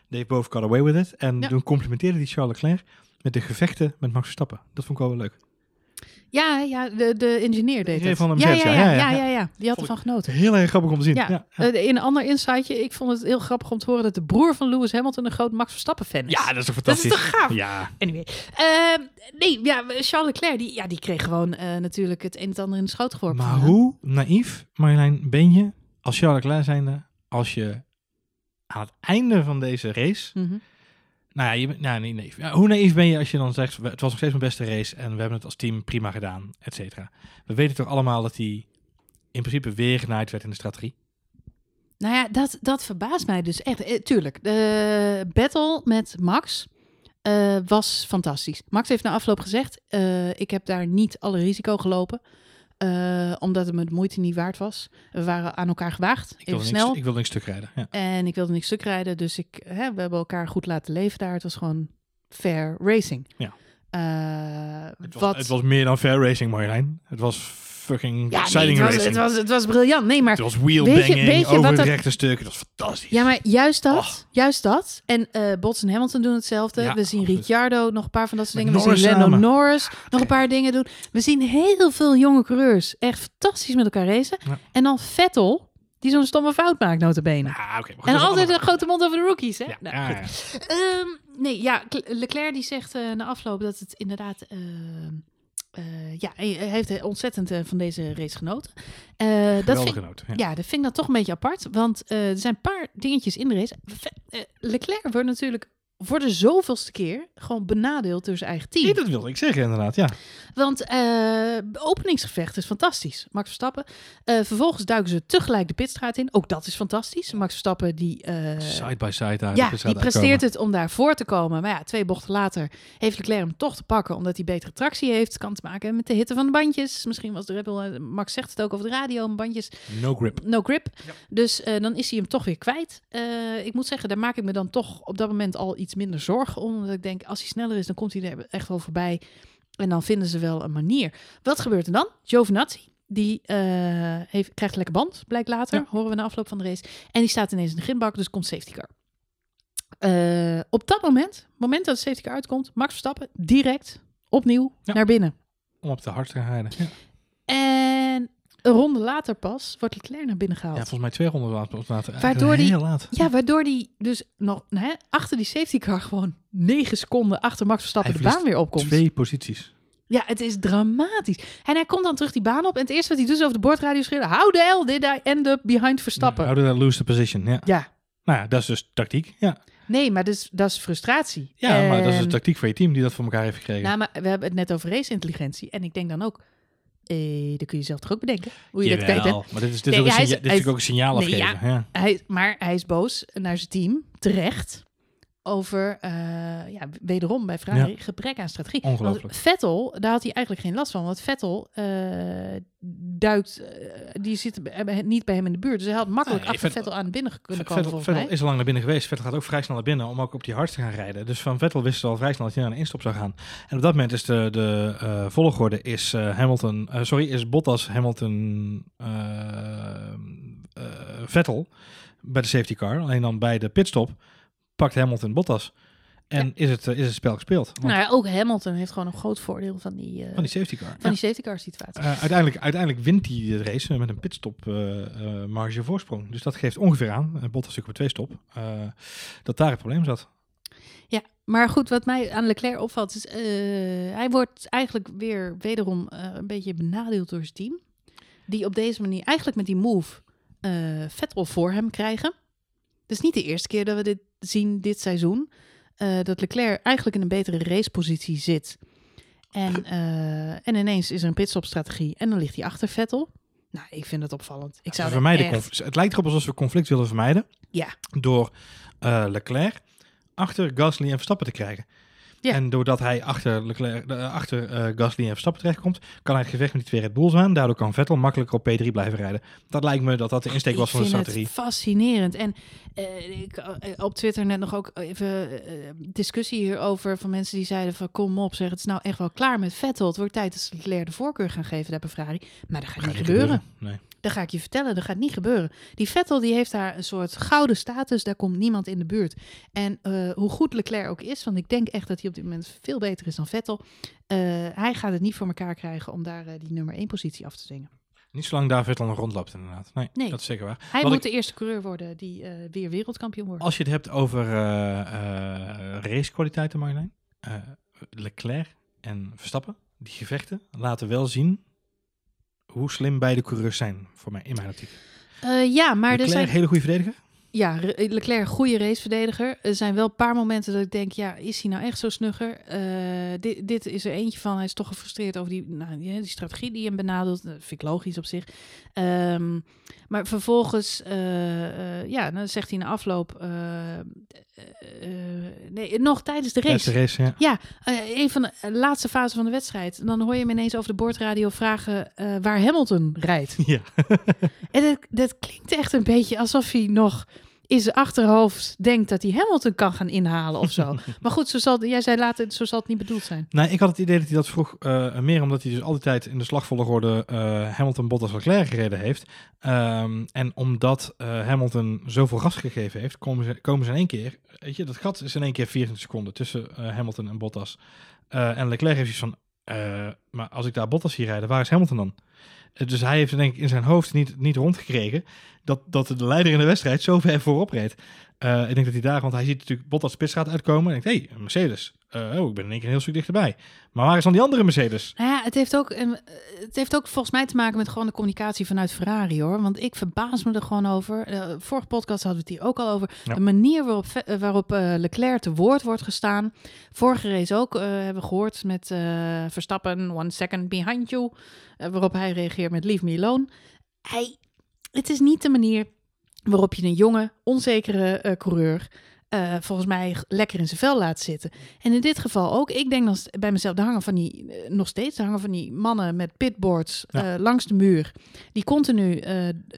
They both got away with it. En Ja. toen complimenteerde hij Charles Leclerc met de gevechten met Max Verstappen. Dat vond ik wel wel leuk. Ja, ja, de, de engineer deed het. van de ja, ja, ja, ja, ja, ja, Die had ervan genoten. Heel erg grappig om te zien. Ja. Eh, in een ander insightje, ik vond het heel grappig om te horen dat de broer van Lewis Hamilton een groot Max Verstappen fan is. Ja, dat is toch dat is fantastisch. toch gaaf? Ja, Anyway. Eh, nee, ja, Charles Leclerc, die, ja, die kreeg gewoon eh, natuurlijk het een en het ander in de schoot geworpen. maar hoe naïef, Marjolein, ben je als Charles Leclerc zijnde als je aan het einde van deze race Mhm. Nou ja, nou, niet naïef. Hoe naïef ben je als je dan zegt, "We- het was nog steeds mijn beste race en we hebben het als team prima gedaan, et cetera. We weten toch allemaal dat hij in principe weer genaaid werd in de strategie. Nou ja, dat, dat verbaast mij dus echt. Eh, tuurlijk, de battle met Max eh, was fantastisch. Max heeft na afloop gezegd, eh, ik heb daar niet alle risico gelopen. Eh, omdat het me de moeite niet waard was. We waren aan elkaar gewaagd. Ik wilde snel. niks, ik wilde niks stuk rijden. Ja. En ik wilde niks stuk rijden. Dus ik, hè, we hebben elkaar goed laten leven daar. Het was gewoon fair racing. Ja. Eh, Het, was, wat, het was meer dan fair racing, Marjolein. Het was fucking ja, nee, het, was, racing. het, was, het was briljant. Nee, maar Het was wheelbanging weet je over wat het dat- rechte stuk. Het was fantastisch. Ja, maar juist dat. Oh. Juist dat. En Bottas en Hamilton doen hetzelfde. Ja, we zien. Ricciardo nog een paar van dat soort dingen. We zien Lando. Norris nog een paar dingen doen. We zien heel veel jonge coureurs echt fantastisch met elkaar racen. Ja. En dan Vettel, die zo'n stomme fout maakt, notabene. Ah, en altijd een grote mond over de rookies, hè? Ja, Nou, goed. Ehm, nee, ja, Cl- Leclerc die zegt eh, na afloop dat het inderdaad... ehm, eh, ja, hij hij heeft ontzettend eh, van deze race genoten. Eh, dat vind, genoten. Ja. ja, dat vind ik dan toch een beetje apart. Want eh, er zijn een paar dingetjes in de race. Eh, Leclerc wordt natuurlijk voor de zoveelste keer gewoon benadeeld door zijn eigen team. Nee, dat wilde ik zeggen inderdaad, ja. Want eh openingsgevecht is fantastisch. Max Verstappen. Eh, vervolgens duiken ze tegelijk de pitstraat in. Ook dat is fantastisch. Max Verstappen die... eh, side by side daar. ja, die presteert het om daar voor te komen. Maar ja, twee bochten later heeft Leclerc hem toch te pakken. Omdat hij betere tractie heeft. Kan te maken met de hitte van de bandjes. Misschien was de Red Bull... eh, Max zegt het ook over de radio. Bandjes No grip. no grip. Ja. Dus dan is hij hem toch weer kwijt. Ik moet zeggen, daar maak ik me dan toch op dat moment al iets minder zorgen om. Omdat ik denk, als hij sneller is, dan komt hij er echt wel voorbij. En dan vinden ze wel een manier. Wat gebeurt er dan? Giovinazzi, die eh, heeft, krijgt lekker band, blijkt later. Ja. Horen we na afloop van de race. En die staat ineens in de grindbak, dus komt safety car. Eh, op dat moment, moment dat de safety car uitkomt, Max Verstappen direct opnieuw Ja. naar binnen. Om op de hart te rijden. Ja. En een ronde later pas wordt Leclerc naar binnen ja, gehaald. volgens mij twee ronden later. later Waardoor die- Heel laat. Ja, waardoor die dus nog hè, achter die safety car gewoon negen seconden achter Max Verstappen de baan weer opkomt. Twee posities. Ja, het is dramatisch. En hij komt dan terug die baan op en het eerste wat hij doet is over de bordradio schreeuwen. How the hell did I end up behind Verstappen? How did I lose the position? Ja. Ja, Nou ja, dat is dus tactiek. Ja, nee, maar dus, dat is frustratie. ja maar dat is En- de tactiek van je team die dat voor elkaar heeft gekregen. Nou, maar we hebben het net over race-intelligentie. En ik denk dan ook, eh, dat kun je zelf toch ook bedenken? Hoe je dat kijkt, hè? Maar dit is, dit Nee, ook, een hij is- signa- dit hij is is- ook een signaal Nee, afgeven. Ja. Hij, maar hij is boos naar zijn team, terecht, over, eh, ja, wederom bij Ferrari, gebrek aan strategie. Ongelooflijk. Want Vettel, daar had hij eigenlijk geen last van. Want Vettel eh, duikt, eh, die zit niet bij hem in de buurt. Dus hij had makkelijk Nee, achter Vettel- Vettel aan binnen kunnen komen, Vettel, is al lang naar binnen geweest. Vettel gaat ook vrij snel naar binnen om ook op die hard te gaan rijden. Dus van Vettel wist al vrij snel dat hij naar een instop zou gaan. En op dat moment is de, de volgorde is Hamilton, sorry, is Bottas, Hamilton, Vettel bij de safety car. Alleen dan bij de pitstop pakt Hamilton Bottas. En is, het, eh, is het spel gespeeld. Want Nou ja, ook Hamilton heeft gewoon een groot voordeel van die, eh, van die safety car. van Ja. die safety car situatie. Eh, uiteindelijk, uiteindelijk wint hij de race met een pitstop eh, marge voorsprong. Dus dat geeft ongeveer aan, uh, Bottas natuurlijk op twee stop, dat daar het probleem zat. Ja, maar goed, wat mij aan Leclerc opvalt is, hij wordt eigenlijk weer wederom een beetje benadeeld door zijn team. Die op deze manier eigenlijk met die move eh, Vettel voor hem krijgen. Het is niet de eerste keer dat we dit zien dit seizoen. eh, dat Leclerc eigenlijk in een betere racepositie zit. En, eh, en ineens is er een pitstopstrategie en dan ligt hij achter Vettel. Nou, ik vind het opvallend. Ik zou er vermijden echt- het lijkt erop alsof we conflict willen vermijden Ja. door eh, Leclerc achter Gasly en Verstappen te krijgen. Ja. En doordat hij achter, Leclerc, eh, achter eh, Gasly en Verstappen terechtkomt, kan hij het gevecht met die twee Red Bulls aan. Daardoor kan Vettel makkelijker op P3 blijven rijden. Dat lijkt me dat dat de insteek was ik van de strategie. Het fascinerend. En eh, ik, op Twitter net nog ook even discussie hierover van mensen die zeiden van kom op, zeg het is nou echt wel klaar met Vettel. Het wordt tijd dat ze Leclerc de voorkeur gaan geven daar bij Ferrari. Maar dat gaat, Gaat niet gebeuren. Nee. Dat ga ik je vertellen, dat gaat niet gebeuren. Die Vettel die heeft daar een soort gouden status, daar komt niemand in de buurt. En eh, hoe goed Leclerc ook is, want ik denk echt dat hij op dit moment veel beter is dan Vettel. eh, hij gaat het niet voor elkaar krijgen om daar eh, die nummer 1 positie af te dwingen. Niet zolang daar Vettel nog rondloopt inderdaad. Nee, Nee. dat is zeker waar. Hij Wat moet ik- de eerste coureur worden die weer wereldkampioen wordt. Als je het hebt over racekwaliteiten, Marjolein. Leclerc en Verstappen, die gevechten, laten wel zien hoe slim beide coureurs zijn, voor mij, in mijn optiek. Eh, ja, maar er Leclerc, zijn... hele goede verdediger. ja, Leclerc, goede raceverdediger. Er zijn wel een paar momenten dat ik denk, ja, is hij nou echt zo snugger? Eh, dit, dit is er eentje van. Hij is toch gefrustreerd over die, nou, die, die strategie die hem benadeelt. Dat vind ik logisch op zich. Ehm, maar vervolgens, eh, ja, dan zegt hij na afloop, eh, eh, nee, nog tijdens de Tijdens race. de race, ja. Ja, eh, een van de laatste fasen van de wedstrijd. En dan hoor je hem ineens over de boordradio vragen waar Hamilton rijdt. *laughs* Ja. En dat, dat klinkt echt een beetje alsof hij nog in zijn achterhoofd denkt dat hij Hamilton kan gaan inhalen of zo. *laughs* maar goed, zo zal, jij zei later, zo zal het niet bedoeld zijn. Nee, ik had het idee dat hij dat vroeg eh, meer omdat hij dus al die tijd in de slagvolgorde eh Hamilton, Bottas, Leclerc gereden heeft. Ehm, en omdat eh, Hamilton zoveel gas gegeven heeft, komen ze, komen ze in één keer, weet je, dat gat is in één keer 24 seconden tussen Hamilton en Bottas. En Leclerc heeft iets van, maar als ik daar Bottas zie rijden, waar is Hamilton dan? Eh, Dus hij heeft denk ik in zijn hoofd niet, niet rondgekregen dat, dat de leider in de wedstrijd zo ver voorop reed. Eh, ik denk dat hij daar, want hij ziet natuurlijk Bottas pitstraat uitkomen en denkt, hé, hey, Mercedes. Eh, oh, ik ben in één keer een heel stuk dichterbij. Maar waar is dan die andere Mercedes? Nou ja, het heeft, ook, een- het heeft ook volgens mij te maken met gewoon de communicatie vanuit Ferrari hoor. Want ik verbaas me er gewoon over. Eh vorige podcast hadden we het hier ook al over. Ja. De manier waarop, waarop Leclerc te woord wordt gestaan. Vorige race ook hebben we gehoord met Verstappen, one second behind you. Waarop hij reageert met leave me alone. Hij, het is niet de manier waarop je een jonge, onzekere eh, coureur eh, volgens mij lekker in zijn vel laat zitten. En in dit geval ook. Ik denk dan st- bij mezelf, er hangen van die, eh, nog steeds, er hangen van die mannen met pitboards Ja. langs de muur. Die continu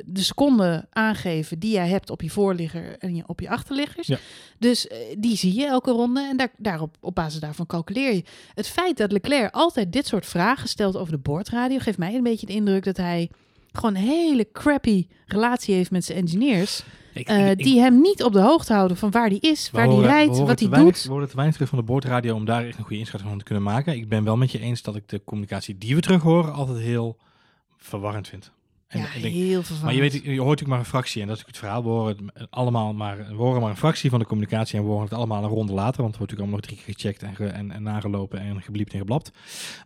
de seconden aangeven die jij hebt op je voorligger en je, op je achterliggers. Ja. Dus die zie je elke ronde en daar, daarop, op basis daarvan calculeer je. Het feit dat Leclerc altijd dit soort vragen stelt over de boordradio, geeft mij een beetje de indruk dat hij gewoon een hele crappy relatie heeft met zijn engineers. Ik, eh, ik- die hem niet op de hoogte houden van waar hij is, waar hij rijdt, wat hij weinig- doet. We horen te weinig terug van de boordradio om daar echt een goede inschatting van te kunnen maken. Ik ben wel met je eens dat ik de communicatie die we terug horen altijd heel verwarrend vind. En ja, denk, heel vervelend. Maar je, weet, je hoort natuurlijk maar een fractie, en dat is het verhaal. We horen het allemaal maar, we horen maar een fractie van de communicatie en we horen het allemaal een ronde later, want het wordt natuurlijk allemaal nog drie keer gecheckt en, ge- en, en nagelopen en gebliept en geblapt.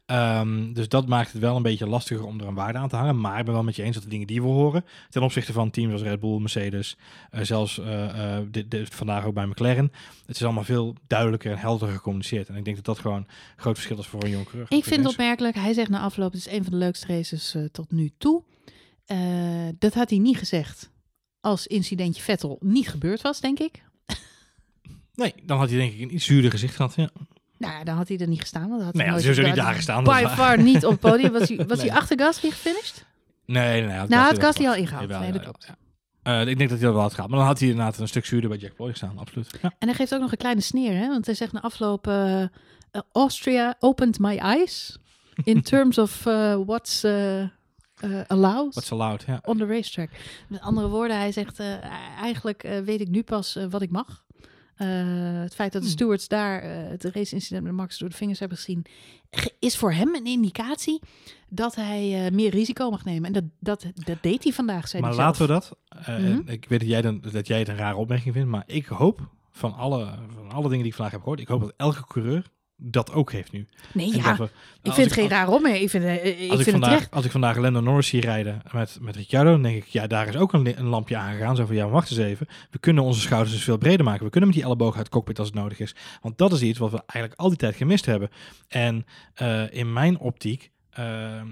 Ehm, dus dat maakt het wel een beetje lastiger om er een waarde aan te hangen. Maar ik ben wel met je eens dat de dingen die we horen, ten opzichte van teams als Red Bull, Mercedes, eh, zelfs eh, eh, dit, dit, vandaag ook bij McLaren, het is allemaal veel duidelijker en helderder gecommuniceerd. En ik denk dat dat gewoon een groot verschil is voor een coureur. Ik vind het opmerkelijk. Hij zegt na afloop, het is een van de leukste races tot nu toe. Eh, dat had hij niet gezegd als incidentje Vettel niet gebeurd was, denk ik. Nee, dan had hij denk ik een iets zuurder gezicht gehad. Ja. Nou, ja, dan had hij er niet gestaan. Want dan had Nee, hij nooit- sowieso niet daar gestaan, By far niet op het podium. Was hij, *laughs* was Nee. hij achter Gasly gefinished? Nee, nee, had Nou, had Gasly al ingehaald. Jawel, Nee, dat klopt. ja. Eh, ik denk dat hij dat wel had gehad. Maar dan had hij inderdaad een stuk zuurder bij Jack Ploy gestaan, absoluut. Ja. En hij geeft ook nog een kleine sneer, hè? Want hij zegt na afloop... eh, Austria opened my eyes in terms of what's eh, eh, allowed. What's allowed, ja. on the racetrack. Met andere woorden, hij zegt eh, eigenlijk eh, weet ik nu pas wat ik mag. Eh, het feit dat de Hmm. stewards daar eh, het race-incident met Max door de vingers hebben gezien, ge- is voor hem een indicatie dat hij eh, meer risico mag nemen. En dat, dat, dat deed hij vandaag, zei Maar hij zelf. laten we dat. eh, Mhm. Ik weet dat jij, dan, dat jij het een rare opmerking vindt, maar ik hoop van alle, van alle dingen die ik vandaag heb gehoord, ik hoop dat elke coureur dat ook heeft nu. Nee, En ja, ik vind het geen raar om. Ik vind, ik Als vind ik, het vandaag, terecht. als ik vandaag Lando Norris zie rijden met, met Ricciardo, dan denk ik, ja, daar is ook een, een lampje aangegaan. Zo van, ja, wacht eens even. We kunnen onze schouders dus veel breder maken. We kunnen met die elleboog uit het cockpit als het nodig is. Want dat is iets wat we eigenlijk al die tijd gemist hebben. En eh, in mijn optiek, eh eh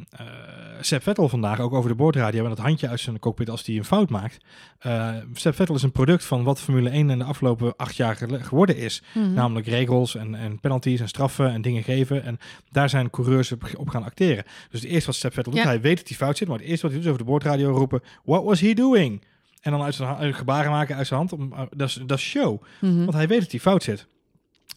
Seb Vettel vandaag ook over de boordradio en dat handje uit zijn cockpit als hij een fout maakt. Eh Seb Vettel is een product van wat Formule 1 in de afgelopen acht jaar geworden is. Mhm. Namelijk regels en, en penalties en straffen en dingen geven. En daar zijn coureurs op, gaan acteren. Dus het eerste wat Step Vettel doet, Ja. hij weet dat hij fout zit. Maar het eerste wat hij doet is over de boordradio roepen, what was he doing? En dan uit zijn gebaren maken uit zijn hand. Om, uh, dat, is, dat is show. Mhm. Want hij weet dat hij fout zit.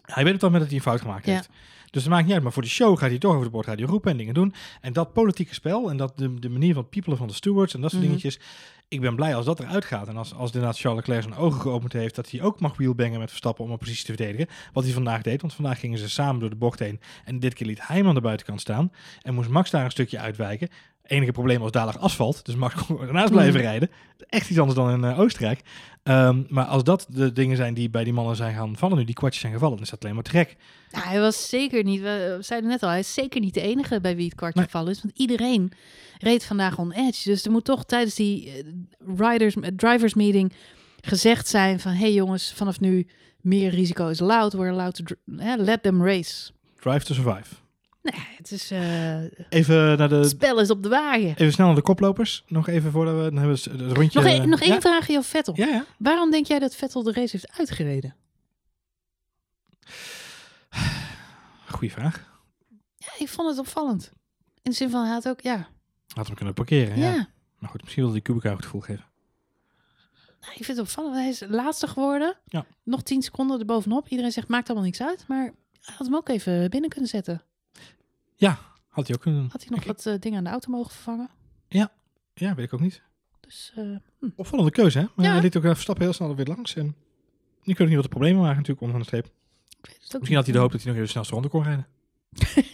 Hij weet op dat moment dat hij een fout gemaakt Ja. heeft. Dus het maakt niet uit. Maar voor de show gaat hij toch over de boordradio roepen en dingen doen. En dat politieke spel en dat de, de manier van piepelen van de stewards en dat soort Mhm. dingetjes. Ik ben blij als dat eruit gaat. En als, als inderdaad Charles Leclerc zijn ogen geopend heeft dat hij ook mag wheelbangen met Verstappen om een positie te verdedigen. Wat hij vandaag deed. Want vandaag gingen ze samen door de bocht heen. En dit keer liet hij hem aan de buitenkant staan. En moest Max daar een stukje uitwijken. Enige probleem was dadelijk asfalt. Dus Max kon *laughs* ernaast blijven Mhm. rijden. Echt iets anders dan in eh, Oostenrijk. Ehm, maar als dat de dingen zijn die bij die mannen zijn gaan vallen nu, die kwartjes zijn gevallen, dan is dat alleen maar te gek. Ja, hij was zeker niet, we zeiden net al, hij is zeker niet de enige bij wie het kwartje Nee. gevallen is. Want iedereen reed vandaag on edge. Dus er moet toch tijdens die eh, riders, eh, drivers meeting gezegd zijn van... hey jongens, vanaf nu meer risico is allowed. We're allowed to... let them race. Drive to survive. Nee, het is... eh, Even naar het de... spel is op de wagen. Even snel naar de koplopers. Nog even voordat we... Dan hebben we het rondje... Nog, één- nog één ja? vraagje over Vettel. Ja, ja. Waarom denk jij dat Vettel de race heeft uitgereden? Goeie vraag. Ja, ik vond het opvallend. In de zin van, hij had ook... Ja, Had hem kunnen parkeren, ja. ja. Maar goed, misschien wilde die Kubica ook het gevoel geven. Nou, ik vind het opvallend. Hij is laatste geworden. Ja. Nog tien seconden erbovenop. Iedereen zegt, maakt allemaal niks uit. Maar hij had hem ook even binnen kunnen zetten. Had hij ook kunnen... Had hij nog Ik- wat eh, dingen aan de auto mogen vervangen. Ja, weet ik ook niet. Dus eh, Opvallende keuze, hè? Maar Ja. hij liet ook even stappen heel snel er weer langs. En nu kunnen niet wat de problemen waren natuurlijk onderaan de streep. ik weet het ook Misschien had hij de hoop dat hij nog even de snelste ronde kon rijden. *laughs*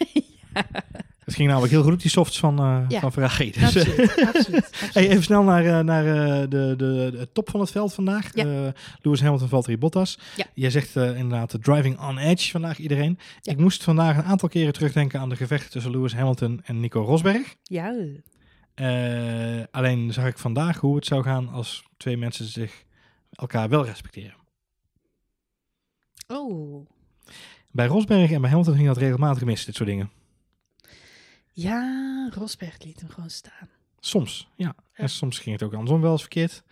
*laughs* Het ging namelijk heel goed op die softs van, Ja. van Ferrari. Dus, eh, Absoluut, absoluut, *laughs* absoluut. Hey, even snel naar, eh, naar de, de, de top van het veld vandaag. Ja. Lewis Hamilton, Valtteri Bottas. Ja. Jij zegt inderdaad de driving on edge vandaag iedereen. Ik moest vandaag een aantal keren terugdenken aan de gevechten tussen Lewis Hamilton en Nico Rosberg. Ja, alleen zag ik vandaag hoe het zou gaan als twee mensen zich elkaar wel respecteren. oh. Bij Rosberg en bij Hamilton ging dat regelmatig mis, dit soort dingen. Ja, Rosberg liet hem gewoon staan. Soms, ja. Ja. En soms ging het ook andersom wel eens verkeerd.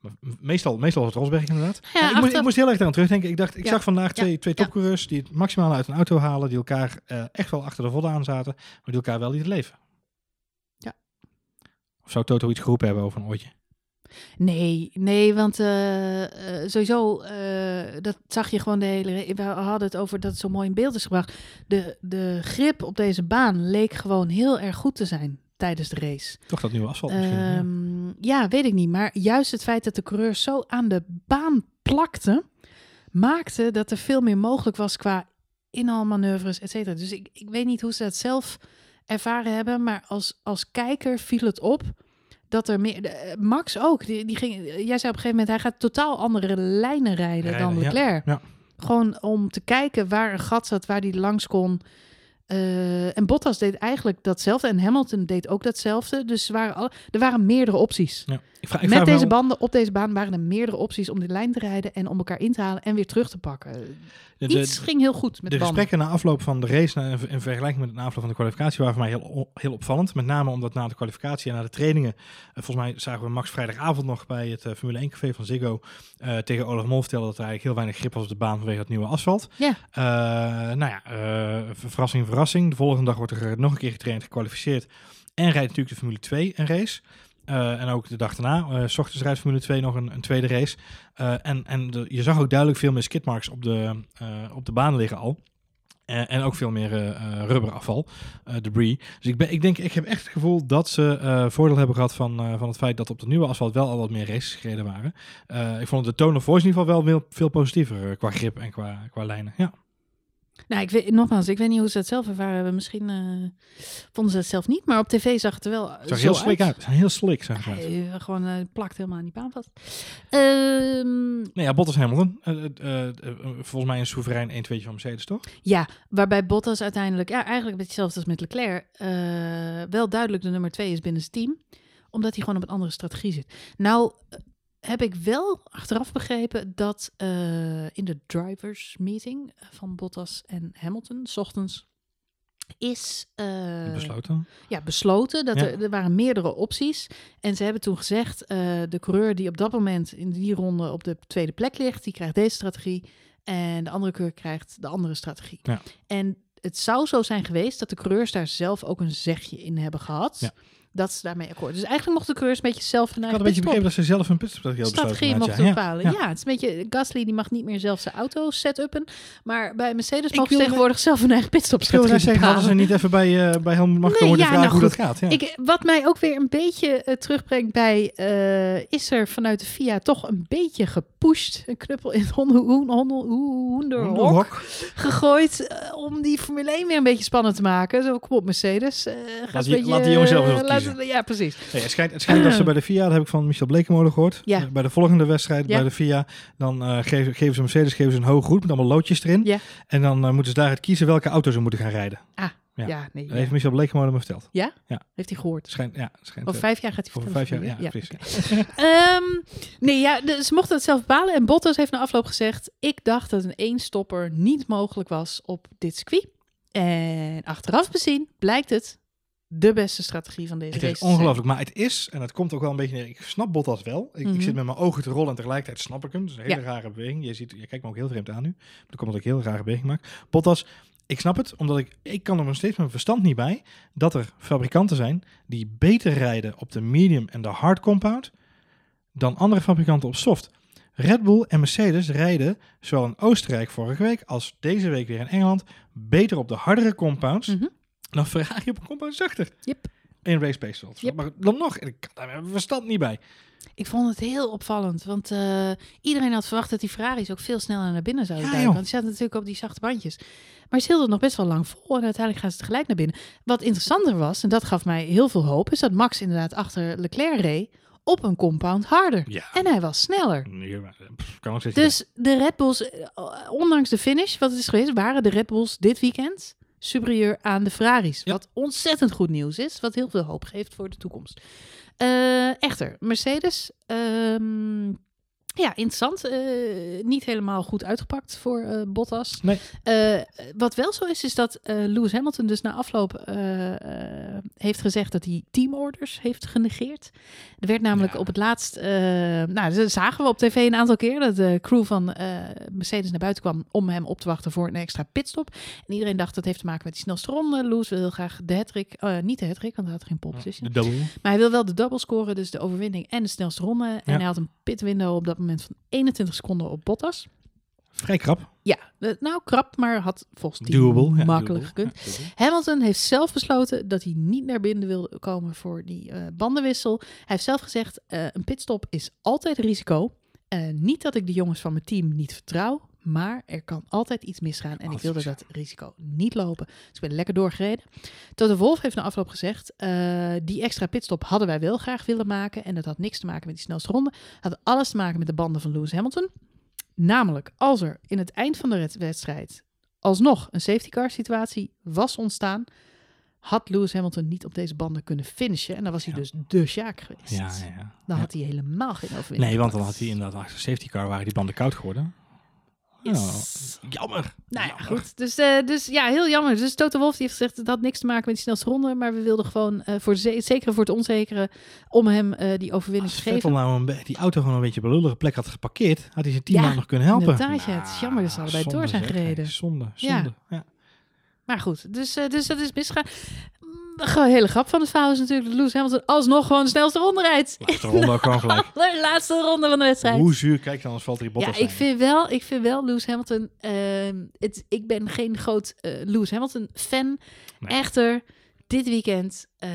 Maar meestal, meestal was het Rosberg inderdaad. Ja, ik, moest, ik moest heel erg aan terugdenken. Ik dacht, ik Ja. zag vandaag twee, twee topcoureurs die het maximaal uit een auto halen, die elkaar eh, echt wel achter de vodden aan zaten, maar die elkaar wel lieten leven. Ja. Of zou Toto iets geroepen hebben over een oortje? Nee, nee, want eh, eh, sowieso, eh, dat zag je gewoon de hele... We hadden het over dat het zo mooi in beeld is gebracht. De, de grip op deze baan leek gewoon heel erg goed te zijn tijdens de race. Toch dat nieuwe asfalt misschien. ja. Ehm, ja. weet ik niet. Maar juist het feit dat de coureurs zo aan de baan plakten, maakte dat er veel meer mogelijk was qua inhaalmanoeuvres, et cetera. Dus ik, ik weet niet hoe ze dat zelf ervaren hebben, maar als, als kijker viel het op dat er meer... eh, Max ook, die, die ging, jij zei op een gegeven moment, hij gaat totaal andere lijnen rijden, Rijden, dan ja, Leclerc. ja. Gewoon om te kijken waar een gat zat, waar die langs kon. Eh, en Bottas deed eigenlijk datzelfde. En Hamilton deed ook datzelfde. Dus er waren, al, er waren meerdere opties. Ja. Ik vraag, ik Met deze wel- banden op deze baan waren er meerdere opties om die lijn te rijden en om elkaar in te halen en weer terug te pakken. De, Iets ging heel goed met de banden. gesprekken na afloop van de race na- in vergelijking met de afloop van de kwalificatie waren voor mij heel, heel opvallend. Met name omdat na de kwalificatie en na de trainingen, eh, volgens mij zagen we Max vrijdagavond nog bij het eh, Formule 1 café van Ziggo eh, tegen Olaf Mol vertellen dat er eigenlijk heel weinig grip was op de baan vanwege het nieuwe asfalt. Ja. Nou ja, ver- verrassing, verrassing. De volgende dag wordt er nog een keer getraind, gekwalificeerd en rijdt natuurlijk de Formule 2 een race. Eh, en ook de dag daarna, eh, s ochtends rijdt Formule 2 nog een, een tweede race. Eh, en en je zag ook duidelijk veel meer skidmarks op de, op de baan liggen al. En ook veel meer rubberafval, debris. Dus ik, ben, ik denk, ik heb echt het gevoel dat ze voordeel hebben gehad van, van het feit dat op de nieuwe asfalt wel al wat meer races gereden waren. Ik vond de tone of voice in ieder geval wel veel, veel positiever qua grip en qua, qua lijnen. Ja. Nou, ik weet, nogmaals, ik weet niet hoe ze het zelf ervaren hebben. Misschien eh, vonden ze het zelf niet, maar op tv zag het er wel Het zag zo heel slick uit. Heel slick zag het uit. Eh, gewoon eh, plakt helemaal aan die baan vast. Ehm, Nou ja, Bottas Hamilton. volgens mij een soeverein 1-2'tje van Mercedes, toch? Ja, waarbij Bottas uiteindelijk, ja, eigenlijk een beetje hetzelfde als met Leclerc, wel duidelijk de nummer twee is binnen zijn team, omdat hij gewoon op een andere strategie zit. Nou, heb ik wel achteraf begrepen dat eh, in de drivers meeting van Bottas en Hamilton, s ochtends, is eh, Besloten. ja, besloten dat Ja. er, er waren meerdere opties. En ze hebben toen gezegd, eh, de coureur die op dat moment in die ronde op de tweede plek ligt, die krijgt deze strategie. En de andere coureur krijgt de andere strategie. Ja. En het zou zo zijn geweest dat de coureurs daar zelf ook een zegje in hebben gehad. Ja. Dat ze daarmee akkoord. Dus eigenlijk mochten de coureurs een beetje zelf hun Ik had een beetje begrepen dat ze zelf een pitstop strategie mochten ja. bepalen. Ja, Ja, het is een beetje... Gasly die mag niet meer zelf zijn auto set-uppen. Maar bij Mercedes Ik mogen ze tegenwoordig zelf hun eigen pitstop Ik wilde net strategie zeggen, hadden bepalen. ze niet even bij, eh bij Helmut Marko Nee, ja, vragen nou hoe dat gaat? Ja. Ik, wat mij ook weer een beetje eh, terugbrengt bij... eh, is er vanuit de FIA toch een beetje gepusht... een knuppel in *laughs* het honden, hoen, honden, hoenderhok Hoenderhok. gegooid... eh, om die Formule 1 weer een beetje spannend te maken. Zo, kom op Mercedes. ga eens die- beetje, laat die jongens zelf eens laat-. Ja, precies. Nee, het schijnt, het schijnt dat ze bij de *clears throat* FIA, dat heb ik van Michel Blekemolen gehoord, Ja. bij de volgende wedstrijd Ja. bij de FIA, dan eh, geven, geven ze Mercedes geven ze een hoge route met allemaal loodjes erin. Ja. En dan moeten ze daaruit kiezen welke auto ze moeten gaan rijden. Ah. Ja. Ja, nee. Dat ja. heeft Michel Blekemolen me verteld. Heeft hij gehoord. Schijnt, ja, schijnt. Over eh, vijf jaar gaat hij over vertellen. vijf jaar, ja. *laughs* Ehm, nee, ja, ze mochten het zelf bepalen. En Bottas heeft na afloop gezegd... ik dacht dat een eenstopper niet mogelijk was op dit circuit. En achteraf bezien blijkt het de beste strategie van deze Het race is te zijn. ongelooflijk, maar het is, en het komt ook wel een beetje neer, ik snap Bottas wel. Ik, Mhm. ik zit met mijn ogen te rollen en tegelijkertijd snap ik hem. Het is een hele Ja. rare beweging. Je, ziet, je kijkt me ook heel vreemd aan nu. Dat komt omdat ik een heel rare beweging maak. Bottas, ik snap het, omdat ik, ik kan er nog steeds mijn verstand niet bij dat er fabrikanten zijn die beter rijden op de medium en de hard compound dan andere fabrikanten op soft. Red Bull en Mercedes rijden zowel in Oostenrijk vorige week als deze week weer in Engeland beter op de hardere compounds Mhm. dan Ferrari op een compound zachter. Yep. In race wel. Yep. Maar dan nog, ik kan daar mijn verstand niet bij. Ik vond het heel opvallend, want eh, iedereen had verwacht dat die Ferraris ook veel sneller naar binnen zouden Ja. Want die zaten natuurlijk op die zachte bandjes. Maar ze hielden nog best wel lang vol en uiteindelijk gaan ze tegelijk naar binnen. Wat interessanter was, en dat gaf mij heel veel hoop, is dat Max inderdaad achter Leclerc reed op een compound harder. Ja. En hij was sneller. Pff, kan steeds Dus de Red Bulls, eh, ondanks de finish, wat het is geweest, waren de Red Bulls dit weekend superieur aan de Ferraris. Ja. Wat ontzettend goed nieuws is, wat heel veel hoop geeft voor de toekomst. Eh, echter, Mercedes, ehm, ja, interessant. eh, niet helemaal goed uitgepakt voor eh, Bottas. Nee. Eh, wat wel zo is, is dat Lewis Hamilton dus na afloop heeft gezegd dat hij teamorders heeft genegeerd. Er werd namelijk Ja. op het laatst, nou, dat zagen we op tv een aantal keer, dat de crew van Mercedes naar buiten kwam om hem op te wachten voor een extra pitstop. En iedereen dacht dat heeft te maken met die snelste ronde. Lewis wil heel graag de hattrick, niet de hattrick, want hij had geen pole position. De double. Maar hij wil wel de double scoren, dus de overwinning en de snelste ronde. En Ja. hij had een pit window op dat moment van 21 seconden op Bottas. Vrij krap. Ja, nou krap, maar had volgens die Doable. Makkelijk gekund. Ja. Hamilton heeft zelf besloten dat hij niet naar binnen wilde komen voor die eh, bandenwissel. Hij heeft zelf gezegd, eh, een pitstop is altijd risico. Eh, niet dat ik de jongens van mijn team niet vertrouw, maar er kan altijd iets misgaan. En ik wilde dat risico niet lopen. Dus ik ben lekker doorgereden. Toto Wolf heeft na afloop gezegd, eh, die extra pitstop hadden wij wel graag willen maken. En dat had niks te maken met die snelste ronde. had alles te maken met de banden van Lewis Hamilton. Namelijk, als er in het eind van de wedstrijd alsnog een safety car situatie was ontstaan, had Lewis Hamilton niet op deze banden kunnen finishen. En dan was hij Ja. dus de Sjaak geweest. Ja, ja. Dan had hij helemaal geen overwinning. Nee, want dan had hij inderdaad achter de safety car waren die banden koud geworden. Yes. Oh, jammer. Nou ja, Jammer. goed. Dus, eh, dus ja, heel jammer. Dus Toto Wolff die heeft gezegd, het had niks te maken met die snelste ronde. Maar we wilden gewoon eh, voor het zekere voor het onzekere om hem eh, die overwinning Als te geven. Vettel nou een die auto gewoon een beetje op een lullige plek had geparkeerd, had hij zijn team Ja, nog kunnen helpen. inderdaad, ja. Het is jammer dat ze allebei zonde door zijn zeg, gereden. Zonde, Ja. zonde. Ja. Maar goed, dus, eh, dus dat is misgegaan. De hele grap van het verhaal is natuurlijk dat Lewis Hamilton alsnog gewoon de snelste ronde rijdt. Laatste ronde ook gewoon gelijk. *laughs* De laatste ronde van de wedstrijd. Hoe zuur kijk je anders valt er Ja, Bottas ik vind wel, ik vind wel Lewis Hamilton. ehm, het, ik ben geen groot eh, Lewis Hamilton fan. Nee. Echter, dit weekend eh,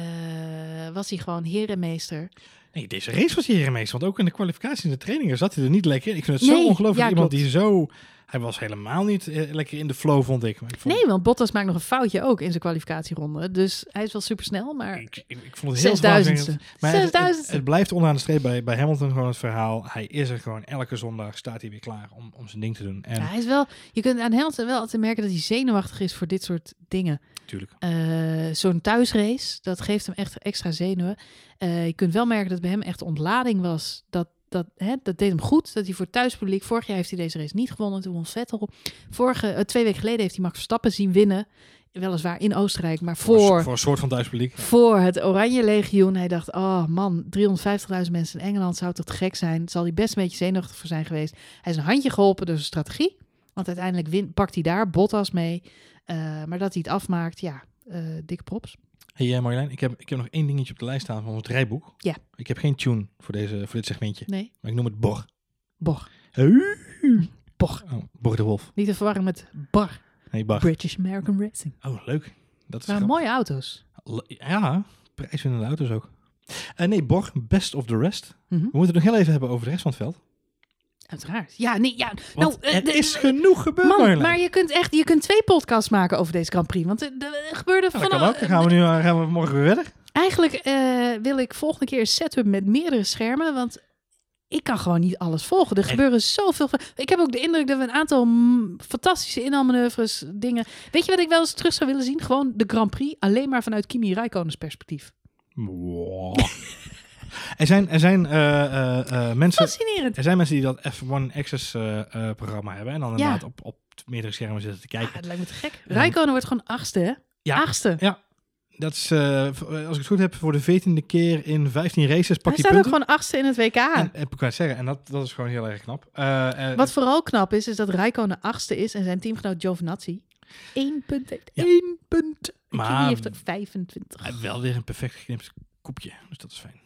was hij gewoon heer en meester. Nee, deze race was hier meestal. Want ook in de kwalificatie en de trainingen zat hij er niet lekker in. Ik vind het Nee, zo ongelooflijk. ja, iemand klopt. die zo... Hij was helemaal niet eh, lekker in de flow, vond ik. Maar ik vond, Nee, want Bottas maakt nog een foutje ook in zijn kwalificatieronde. Dus hij is wel super snel, maar Ik, ik, ik vond het heel zesduizendste. Maar het, het, Zesduizendste. het blijft onderaan de streep bij, bij Hamilton gewoon het verhaal. Hij is er gewoon elke zondag, staat hij weer klaar om, om zijn ding te doen. En Ja, hij is wel, je kunt aan Hamilton wel altijd merken dat hij zenuwachtig is voor dit soort dingen. natuurlijk. Eh, Zo'n thuisrace, dat geeft hem echt extra zenuwen. Eh, je kunt wel merken dat bij hem echt ontlading was. Dat, dat, hè, dat deed hem goed, dat hij voor het thuispubliek... Vorig jaar heeft hij deze race niet gewonnen, toen won Vettel. Vorige, eh, twee weken geleden heeft hij Max Verstappen zien winnen. Weliswaar in Oostenrijk, maar Voor, voor, voor een soort van thuispubliek. voor het Oranje Legioen. Hij dacht, oh man, 350.000 mensen in Engeland zou toch te gek zijn. Zal hij best een beetje zenuwachtig voor zijn geweest. Hij is een handje geholpen door zijn strategie. Want uiteindelijk win, pakt hij daar Bottas mee. Eh, maar dat hij het afmaakt, ja, eh dikke props. Hey uh, Marjolein, ik heb, ik heb nog één dingetje op de lijst staan van het rijboek. Ja. Ik heb geen tune voor, deze, voor dit segmentje, Nee, maar ik noem het Bor. Bor. Bor. Oh, Bor de Wolf. Niet te verwarren met Bar. Nee, Bar. British American Racing. Oh, leuk. Dat is Maar grappig. mooie auto's. Ja, prijswinnende auto's ook. Eh, nee, Bor, best of the rest. Mhm. We moeten het nog heel even hebben over de rest van het veld. Uiteraard. Ja, nee, ja. Want nou, eh, er de- is genoeg gebeurd, Man, Marjolein. maar je kunt echt, je kunt twee podcasts maken over deze Grand Prix. Want er, gebeurde Ja, van dat kan ook. Dan gaan we nu eh, gaan we morgen weer verder. Eigenlijk eh, wil ik volgende keer een setup met meerdere schermen. Want ik kan gewoon niet alles volgen. Er En- gebeuren zoveel. Ik heb ook de indruk dat we een aantal fantastische inhaalmanoeuvres, dingen. Weet je wat ik wel eens terug zou willen zien? Gewoon de Grand Prix, alleen maar vanuit Kimi Räikkönen's perspectief. Wow. *laughs* er zijn, er zijn eh, eh, eh, mensen... Fascinerend. Er zijn mensen die dat F1 Access programma hebben en dan Ja. inderdaad op, op meerdere schermen zitten te Ja, kijken. het lijkt me te gek. Ja. Räikkönen wordt gewoon achtste, hè? Ja. Achtste. Dat is, v- als ik het goed heb, voor de veertiende keer in 15 races pak Hij je staat ook punten. gewoon achtste in het WK. En, en, ik zeggen, en dat, dat is gewoon heel erg knap. Eh, eh, Wat vooral knap is, is dat Räikkönen achtste is en zijn teamgenoot Giovinazzi één punt heeft. Ja. Eén punt. Maar- Kimi heeft er 25. hij heeft wel weer een perfect geknipt koepje, dus dat is fijn.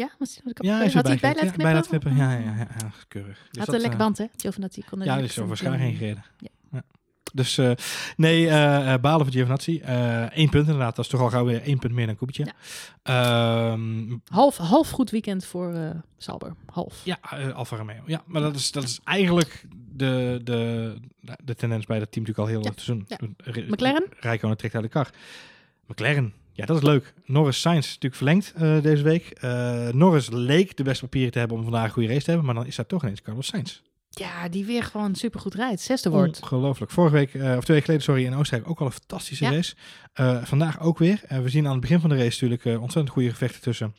Ja, was hij, Ja, had is hij het bij laten. Ja, bij knippen? knippen. Ja, ja, ja, ja, keurig. Dus Had dat, een lekker eh, band, hè? Giovinazzi kon er Ja, dus van over schaar doen. heen gereden. Ja. Ja. Dus eh, nee, eh balen voor Giovinazzi. Eh Eén punt inderdaad. Dat is toch al gauw weer één punt meer dan Koepetje. Ja. Ehm, Half, half goed weekend voor Sauber. Half. ja, Alfa Romeo. Ja, maar dat is, dat is eigenlijk de, de, de tendens bij dat team natuurlijk al heel Ja. het seizoen. Ja. Re- McLaren? Rijkonen trekt uit de kar. McLaren, ja, dat is leuk. Norris Sainz is natuurlijk verlengd eh, deze week. Eh, Norris leek de beste papieren te hebben om vandaag een goede race te hebben, maar dan is daar toch ineens Carlos Sainz. Ja, die weer gewoon supergoed rijdt. Zesde wordt. Ongelooflijk. Vorige week, eh, of twee weken geleden, sorry, in Oostenrijk ook al een fantastische Ja. race. Vandaag ook weer. We zien aan het begin van de race natuurlijk ontzettend goede gevechten tussen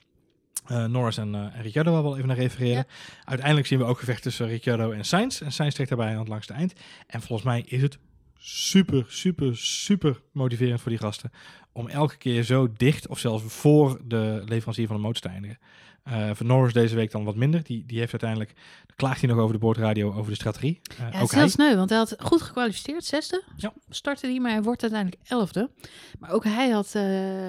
Norris en, en Ricciardo, waar we wel even naar refereren. Uiteindelijk zien we ook gevechten tussen Ricciardo en Sainz. En Sainz trekt daarbij aan het langste eind. En volgens mij is het super, super, super motiverend voor die gasten om elke keer zo dicht of zelfs voor de leverancier van de motor. Eh voor Norris deze week dan wat minder. Die, die heeft uiteindelijk, klaagt hij nog over de boordradio, over de strategie. Eh, Ja, het ook is hij. heel sneu, want hij had goed gekwalificeerd, zesde. Ja. Startte hij, maar hij wordt uiteindelijk elfde. Maar ook hij had eh,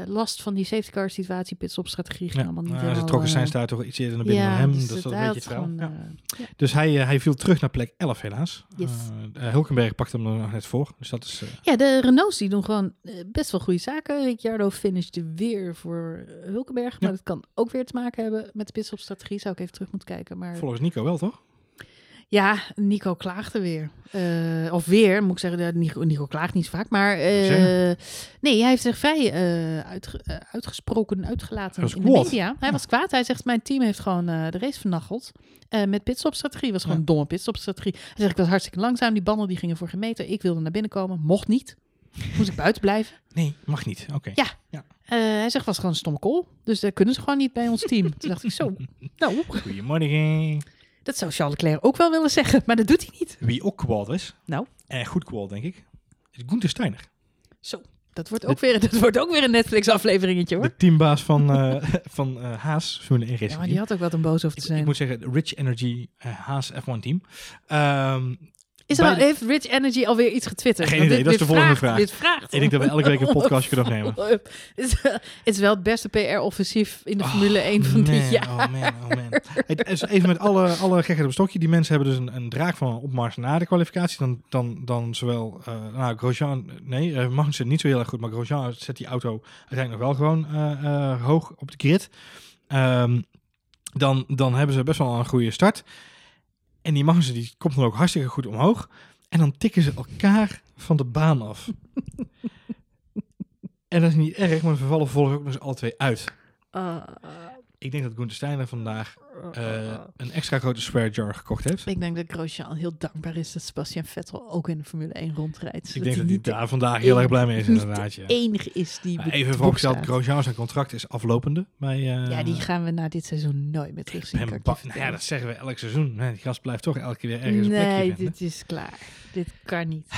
last van die safety car situatie, pitstop strategie. ging Ja, allemaal niet nou, ze trokken zijn daar toch iets eerder naar binnen dan hem. dus dat is het- een beetje het gewoon, Ja. ja. Dus hij, hij viel terug naar plek 11 helaas. Yes. Hulkenberg pakte hem er nog net voor. Dus dat is... Ja, de Renaults die doen gewoon best wel goede zaken. Ricciardo finishte weer voor Hulkenberg. Maar Ja. dat kan ook weer te maken hebben met de pitstopstrategie. Zou ik even terug moeten kijken. Maar volgens Nico wel, toch? ja, Nico klaagde weer. Eh, of weer, moet ik zeggen. ja, Nico, Nico klaagt niet zo vaak. Maar Zeggen. nee, hij heeft zich vrij eh, uitge- uitgesproken, uitgelaten in de media. Hij Ja. was kwaad. Hij zegt, mijn team heeft gewoon de race vernacheld. Met pitstopstrategie. was gewoon Ja. een domme pitstopstrategie. Hij zegt, ik was hartstikke langzaam. Die banden die gingen voor geen meter. Ik wilde naar binnen komen. Mocht niet. Moest ik buiten blijven. Nee, mag niet. Oké. Ja. Eh, hij zegt, was gewoon een stomme call. Dus daar kunnen ze gewoon niet bij ons team. Toen dacht ik, zo, *laughs* nou, Goedemorgen. dat zou Charles Leclerc ook wel willen zeggen. Maar dat doet hij niet. Wie ook kwaad is. Nou? En goed kwaad, denk ik. Is Gunther Steiner. Zo, dat wordt ook, weer, dat wordt ook weer een Netflix-afleveringetje hoor. De teambaas van, eh, *laughs* van eh, Haas. Formule 1 Ja, Racing maar die had ook wat om boos over te zijn. ik moet zeggen, Rich Energy eh, Haas F1 team. Ehm, Is er al, heeft Rich Energy alweer iets getwitterd? Geen idee, dat is de volgende vraagt, vraag. Dit vraagt. ik denk dat we elke week een podcastje kunnen opnemen. Het is, het is wel het beste PR-offensief in de Oh, Formule 1 van dit jaar. Oh man, oh man. Is even met alle, alle gekheid op stokje. Die mensen hebben dus een, een draak van een opmars na de kwalificatie. Dan, dan, dan zowel, eh nou, Grosjean, nee, uh, Magnussen niet zo heel erg goed. Maar Grosjean zet die auto uiteindelijk nog wel gewoon eh, eh, hoog op de grid. Ehm, dan, dan hebben ze best wel een goede start. En die Magnussen die komt dan ook hartstikke goed omhoog. En dan tikken ze elkaar van de baan af. *laughs* en dat is niet erg, maar ze vallen vervolgens ook nog eens alle twee uit. Uh, Ik denk dat Gunther Steiner vandaag eh, een extra grote swear jar gekocht heeft. ik denk dat Grosjean heel dankbaar is dat Sebastian Vettel ook in de Formule 1 rondrijdt. Ik denk dat hij daar vandaag heel erg blij mee is, inderdaad. Ja. enige is die Maar Even staat. Grosjean zijn contract is aflopende. Bij, eh, Ja, die gaan we na dit seizoen nooit meer terugzien. nou ja, dat zeggen we elk seizoen. Nee, die gast blijft toch elke keer weer ergens plekje Nee, vinden. dit is klaar. Dit kan niet.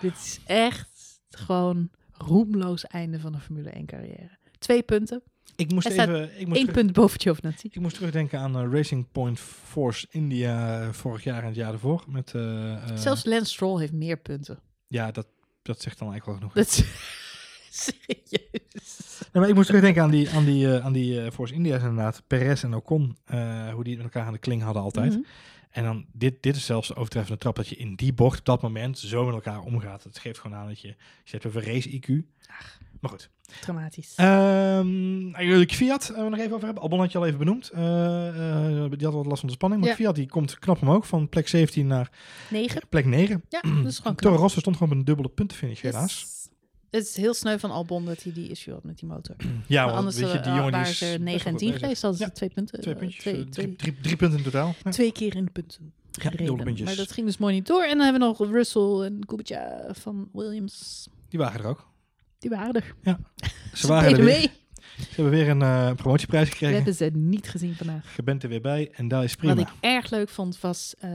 dit is echt gewoon roemloos einde van een Formule 1 carrière. Twee punten. Ik moest even... Ik moest, terug- punt boven Giovinazzi. ik moest terugdenken aan eh, Racing Point Force India eh, vorig jaar en het jaar ervoor. Met, eh, Zelfs Lance Stroll heeft meer punten. Ja, dat, dat zegt dan eigenlijk wel genoeg. Dat *laughs* serieus. Nee, maar ik moest terugdenken aan die, aan die, aan die Force India's inderdaad. Perez en Ocon, hoe die met elkaar aan de kling hadden altijd. Mhm. En dan, dit, dit is zelfs de overtreffende trap, dat je in die bocht op dat moment zo met elkaar omgaat. Het geeft gewoon aan dat je, je hebt over race IQ. Maar goed. Dramatisch. Uh, Fiat, uh, we nog even over hebben. Albon had je al even benoemd. Eh, eh, die had wat last van de spanning. Maar Ja. Fiat die komt knap omhoog van plek 17 naar Negen. plek 9. Ja, dat is gewoon Toro. Rosso stond gewoon op een dubbele puntenfinish helaas. Yes. Het is heel sneu van Albon dat hij die issue had met die motor. Ja, maar want anders weet je, eh, die jongen is ze best 9 wel en goed 10 bezig. geweest. Dat is Ja, twee punten. Twee eh, puntjes. twee, eh, twee, drie, drie, drie punten in totaal. Ja. twee keer in de punten. Ja, puntjes. Maar dat ging dus mooi niet door. En dan hebben we nog Russell en Kubica van Williams. Die waren er ook. Die waren er. Ze waren er weer. mee. Ze hebben weer een eh, promotieprijs We gekregen. hebben ze niet gezien vandaag. Je bent er weer bij en dat is prima. Wat ik erg leuk vond was eh,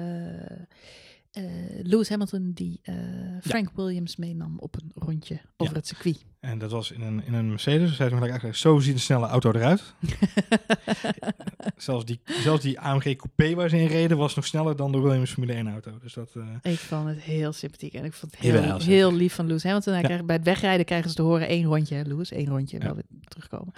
Lewis Hamilton die eh, Frank Williams meenam op een rondje over het circuit. En dat was in een, in een Mercedes. Zij zei eigenlijk, zo ziet een snelle auto eruit. *laughs* zelfs, die, zelfs die AMG Coupé waar ze in reden was nog sneller dan de Williams Formule 1 auto. Dus dat, eh, Ik vond het heel sympathiek en ik vond het heel, heel lief van Lewis Hamilton. Hij Ja. krijgt, bij het wegrijden krijgen ze te horen één rondje, hè, Lewis, één rondje, Ja. wel weer terugkomen.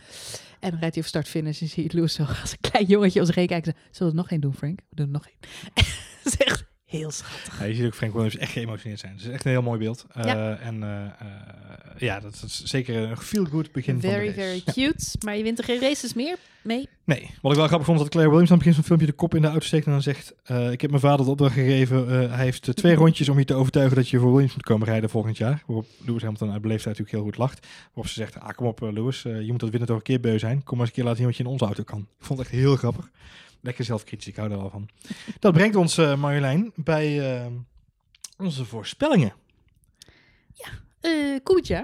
En dan rijdt hij op start-finish en zie je Lewis zo *laughs* als een klein jongetje als reek kijken. Zullen we er nog één doen, Frank? We doen er nog één. *laughs* echt heel schattig. ja, je ziet ook Frank Williams echt geëmotioneerd zijn. Het is echt een heel mooi beeld. Eh. En eh, eh, ja, dat is zeker een feel-good begin van de Very, race. very *laughs* cute. Maar je wint er geen races meer mee. Nee, wat ik wel grappig vond, dat Claire Williams aan het begin van het filmpje de kop in de auto steekt en dan zegt, ik heb mijn vader de opdracht gegeven, hij heeft twee rondjes om je te overtuigen dat je voor Williams moet komen rijden volgend jaar. Waarop Lewis Hamilton uit beleefdheid natuurlijk heel goed lacht. Waarop ze zegt, ah kom op Lewis, je moet dat winnen toch een keer beu zijn. Kom maar eens een keer laten zien wat je in onze auto kan. Ik vond het echt heel grappig. Lekker zelfkritisch, ik hou er wel van. *laughs* Dat brengt ons, eh, Marjolein, bij eh, onze voorspellingen. Eh Kubica.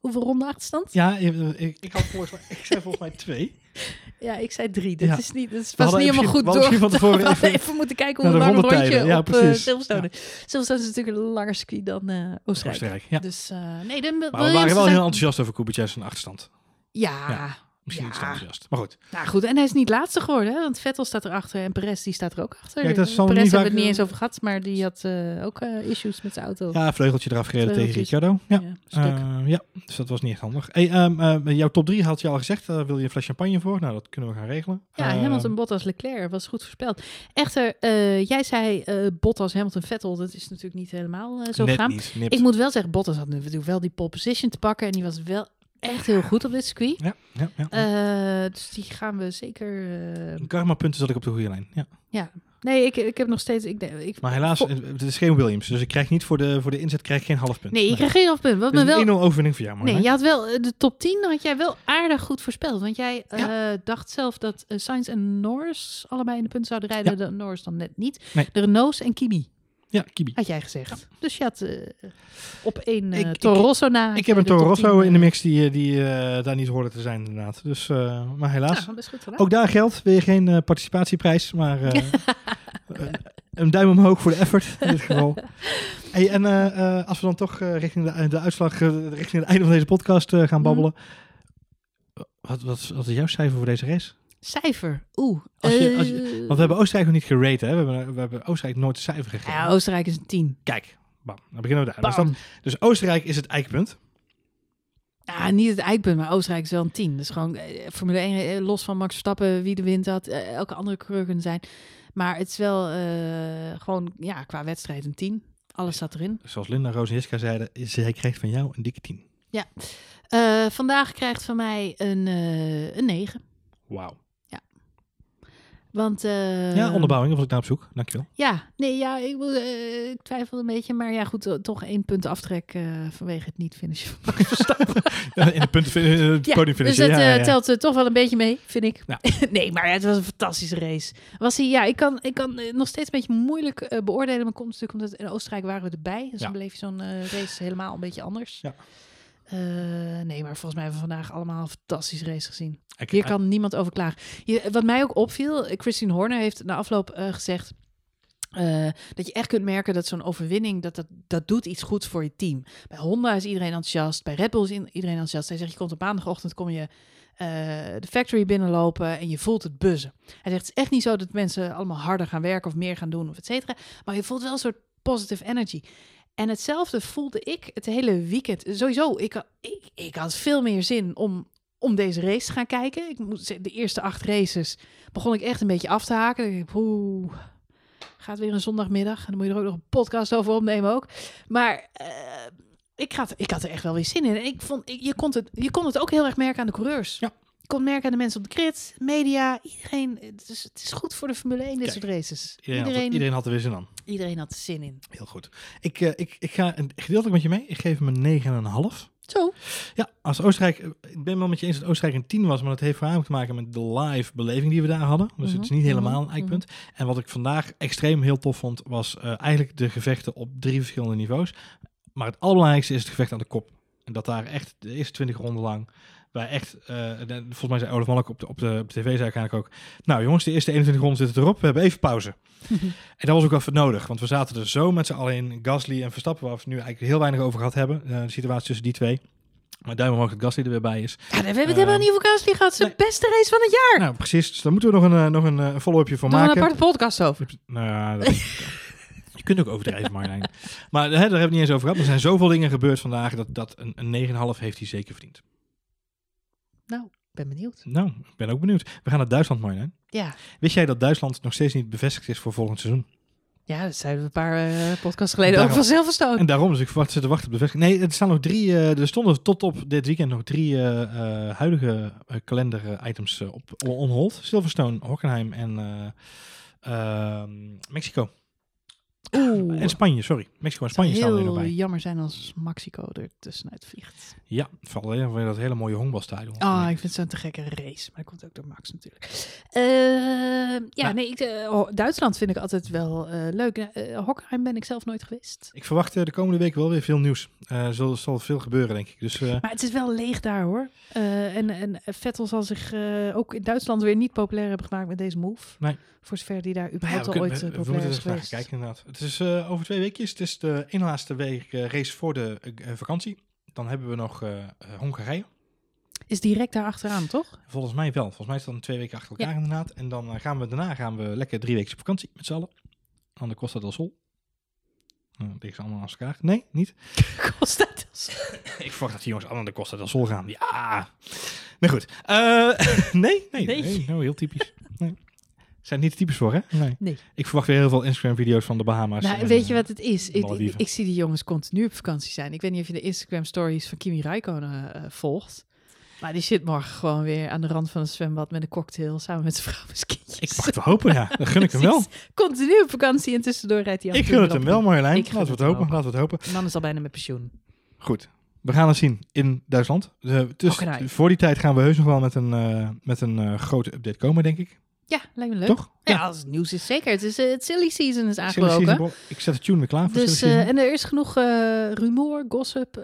Hoeveel ronde achterstand? Ja, ik, ik, had volgens mij, ik zei volgens mij twee. *laughs* Ja, ik zei drie. Dat Ja. is niet, dat is- niet helemaal goed door. van tevoren *laughs* even- even moeten kijken hoe lang een rondje Ja, op precies. Silverstone. Silverstone is natuurlijk een langer circuit dan eh Oostenrijk. Oostenrijk, ja. Dus eh, nee, de Maar we waren wel zijn- heel enthousiast over Kubica's achterstand. Ja, Ja. Misschien Ja. iets te enthousiast. Maar goed. nou goed. En hij is niet laatste geworden, hè? want Vettel staat erachter en Perez die staat er ook achter. Kijk, dat zal Perez niet hebben we vaak- het niet eens over gehad, maar die had eh, ook eh, issues met zijn auto. Ja, vleugeltje eraf gereden tegen. Ricciardo. Ja. Ja. Eh, ja, dus dat was niet echt handig. Hey, ehm, eh, jouw top 3 had je al gezegd. Daar wil je een fles champagne voor? Nou, dat kunnen we gaan regelen. Ja, Eh, Hamilton, Bottas, Leclerc was goed voorspeld. Echter, eh, jij zei eh, Bottas, Hamilton, Vettel. Dat is natuurlijk niet helemaal eh, zo net gegaan. niet. nipt. Ik moet wel zeggen, Bottas had natuurlijk wel die pole position te pakken. En die was wel echt heel goed op dit circuit. Ja, ja, ja. Eh, dus die gaan we zeker... eh, Karma punten zat ik op de goede lijn. Ja. Nee, ik, ik heb nog steeds... Ik, denk- ik, Maar helaas, het is geen Williams. Dus ik krijg niet voor de, voor de inzet krijg ik geen half punt. nee, je krijgt geen halfpunt. Wat Dus me wel... een 1-0 overwinning voor jou, Nee, Marjolein. je had wel eh, de top 10 had jij wel aardig goed voorspeld. Want jij dacht zelf dat Sainz en Norris allebei in de punten zouden rijden. De Norris dan net niet. Nee. De Renaults en Kimi Ja, Kibi. had jij gezegd. Dus je had eh, op één uh, Ik- ik- Toro Rosso na. Ik heb een de top Toro Rosso 10, in de eh, mix die, die daar niet hoorde te zijn inderdaad. Dus, maar helaas. Goed. Ook daar geldt weer geen participatieprijs, maar *laughs* een- duim omhoog voor de effort in dit geval. Hey, en als we dan toch richting de, de uitslag, richting het einde van deze podcast gaan Mhm. babbelen. Wat, wat, wat is jouw cijfer voor deze race? Cijfer. Oeh. Als je- als eh, Want we hebben Oostenrijk nog niet gerate, hè? We hebben, we hebben Oostenrijk nooit een cijfer gegeven. ja, Oostenrijk is een 10. Kijk, bam, dan beginnen we daar. Dus, dan- dus Oostenrijk is het eikpunt. Ja, niet het eikpunt, maar Oostenrijk is wel een 10. Dus gewoon eh, Formule 1, eh, los van Max Verstappen, wie de wint had, eh, elke andere coureur kunnen zijn. Maar het is wel gewoon, ja, qua wedstrijd een 10. Alles zat erin. Zoals Linda, Roos en Jiska zeiden, zij krijgt van jou een dikke 10. Eh, vandaag krijgt van mij een, eh, een 9. Wauw. Want, eh, ja, onderbouwing, was ik naar op zoek. Dankjewel. Ja, nee, ja, ik, moet, eh, ik twijfel een beetje. Maar ja, goed, eh, toch één punt aftrek vanwege het niet finishen van *laughs* Verstappen. In de punten, het Ja, podium dus dat ja, ja, ja. telt toch wel een beetje mee, vind ik. *laughs* Nee, maar ja, het was een fantastische race. Was hij, ja, ik kan, ik kan nog steeds een beetje moeilijk beoordelen. Maar komt natuurlijk omdat in Oostenrijk waren we erbij. Dus dan beleef je zo'n race helemaal een beetje anders. Ja. Eh, nee, maar volgens mij hebben we vandaag allemaal een fantastische race gezien. Ik- Hier kan niemand over klagen. Je, wat mij ook opviel, eh, Christine Horner heeft na afloop eh, gezegd... eh, dat je echt kunt merken dat zo'n overwinning, dat, dat, dat doet iets goeds voor je team. Bij Honda is iedereen enthousiast, bij Red Bull is in- iedereen enthousiast. Hij zegt, je komt op maandagochtend, kom je eh, de factory binnenlopen en je voelt het buzzen. Hij zegt, het is echt niet zo dat mensen allemaal harder gaan werken of meer gaan doen of et cetera. Maar je voelt wel een soort positive energy. En hetzelfde voelde ik het hele weekend. Sowieso, ik, ik, ik had veel meer zin om, om deze race te gaan kijken. Ik de eerste acht races begon ik echt een beetje af te haken. Oeh, gaat weer een zondagmiddag. En dan moet je er ook nog een podcast over opnemen ook. Maar eh, ik, had, ik had er echt wel weer zin in. En ik vond, je, kon het, je kon het ook heel erg merken aan de coureurs. Ja. Je kon merken aan de mensen op de grid, media, iedereen. Het is, het is goed voor de Formule 1, dit Kijk, soort races. Iedereen, had, Iedereen, had er weer zin aan. iedereen had er zin in. Heel goed. Ik, eh, ik, ik ga een- gedeeltelijk met je mee. Ik geef hem een 9,5. Zo. Ja, als Oostenrijk, ik ben wel met je eens dat Oostenrijk een 10 was, maar dat heeft voornamelijk te maken met de live beleving die we daar hadden. Dus het is niet Mhm, helemaal een mhm, eikpunt. En wat ik vandaag extreem heel tof vond, was eh, eigenlijk de gevechten op drie verschillende niveaus. Maar het allerbelangrijkste is het gevecht aan de kop. En dat daar echt de eerste 20 ronden lang, waar echt, eh, de- volgens mij zei Olaf Malk op de, op, de, op de tv, zei eigenlijk ook, nou jongens, de eerste 21 ronden zitten erop, we hebben even pauze. *laughs* En dat was ook wel even nodig, want we zaten er zo met z'n allen in. Gasly en Verstappen, waar we nu eigenlijk heel weinig over gehad hebben. eh, de situatie tussen die twee. Maar duim omhoog dat Gasly er weer bij is. Ja, we hebben het Eh, helemaal niet over Gasly gehad. Nee. beste race van het jaar. Nou, precies. Dus daar moeten we nog een, eh, nog een eh, follow-upje van Doe er een maken. aparte podcast over. Nou ja, dat- *laughs* je kunt ook overdrijven, Marjolein. Maar hè, daar hebben we niet eens over gehad. Er zijn zoveel dingen gebeurd vandaag dat, dat een, een 9,5 heeft hij zeker verdiend. Nou, ben benieuwd. Nou, ik ben ook benieuwd. We gaan naar Duitsland, Marjolein. Ja. Wist jij dat Duitsland nog steeds niet bevestigd is voor volgend seizoen? Ja, dat zeiden we een paar eh podcasts geleden Daarom. ook van Silverstone. En daarom, dus ik wacht, te wachten op de bevestiging. Nee, er staan nog drie, eh, er stonden tot op dit weekend nog drie eh, huidige kalender-items op on hold. Silverstone, Hockenheim en eh, ehm, Mexico. Oeh. En Spanje, sorry. Mexico en Spanje staan er heel nog bij. jammer zijn als Mexico er tussenuit vliegt. Ja, vooral weer dat hele mooie honkbalstadion. Ah, ik vind het zo'n te gekke race. Maar dat komt ook door Max natuurlijk. Eh, ja, Nou. nee, ik, eh, Duitsland vind ik altijd wel eh, leuk. Eh Hockenheim ben ik zelf nooit geweest. Ik verwacht de komende week wel weer veel nieuws. Er zal, zal veel gebeuren, denk ik. Dus Maar het is wel leeg daar hoor. En, en Vettel zal zich ook in Duitsland weer niet populair hebben gemaakt met deze move. Nee. Voor zover die daar überhaupt we, al kunnen- ooit we- we populair moeten is geweest. kijken inderdaad. Het is eh, over twee weekjes. Het is de één laatste week eh, race voor de eh, vakantie. Dan hebben we nog Hongarije. Is direct daar achteraan, toch? Volgens mij wel. Volgens mij is het dan twee weken achter elkaar inderdaad. En dan gaan we daarna gaan we lekker drie weken op vakantie met z'n allen. Aan de Costa del Sol. Uh, liggen ze allemaal naast elkaar? Nee, niet? *laughs* Costa del Sol. *laughs* Ik verwacht dat die jongens allemaal naar de Costa del Sol gaan. Ja. Maar goed. *laughs* Nee, nee, nee, Nee. Nou, heel typisch. Nee. Zijn niet typisch voor, hè? Nee. Nee. Ik verwacht weer heel veel Instagram-video's van de Bahama's. Nou, en, weet eh, je wat het is? Ik, ik, Malediven. ik zie die jongens continu op vakantie zijn. Ik weet niet of je de Instagram stories van Kimi Räikkönen eh, volgt. Maar die zit morgen gewoon weer aan de rand van een zwembad met een cocktail samen met zijn vrouw en zijn kindjes. Ik mag het hopen, ja. *laughs* Dan gun ik hem wel. Continu op vakantie en tussendoor rijdt hij af Ik gun het hem wel, Marjolein. Ik Laten we het het hopen. Laten we het hopen. De man is al bijna met pensioen. Goed. We gaan het zien in Duitsland. Hockenheim. voor die tijd gaan we heus nog wel met een, eh, met een eh, grote update komen, denk ik. Ja, lijkt me leuk. Toch? Ja, als het nieuws is zeker. Het is eh, het silly season is aangebroken. season, Ik zet de tune weer klaar voor Dus, silly eh, en er is genoeg eh rumoer, gossip.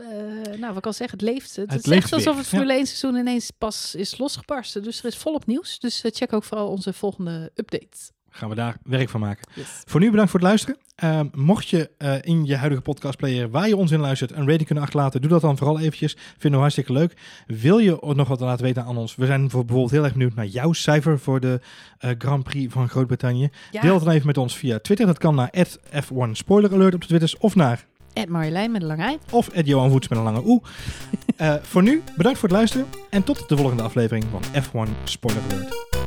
nou, wat ik al zeg, het leeft. Het, Het is leeft echt alsof het Formule 1 seizoen ineens pas is losgebarsten. Dus er is volop nieuws. Dus check ook vooral onze volgende updates. Gaan we daar werk van maken. Yes. Voor nu bedankt voor het luisteren. Ehm, mocht je eh, in je huidige podcastplayer waar je ons in luistert een rating kunnen achterlaten, doe dat dan vooral eventjes. Vinden we hartstikke leuk. Wil je nog wat laten weten aan ons? We zijn voor bijvoorbeeld heel erg benieuwd naar jouw cijfer voor de eh, Grand Prix van Groot-Brittannië. Ja, Deel het dan even met ons via Twitter. Dat kan naar F1 Spoiler Alert op de Twitters of naar Ed Marjolein met een lange ei. of Johan Voets met een lange oe. *laughs* Eh, voor nu, bedankt voor het luisteren en tot de volgende aflevering van F1 Spoiler Alert.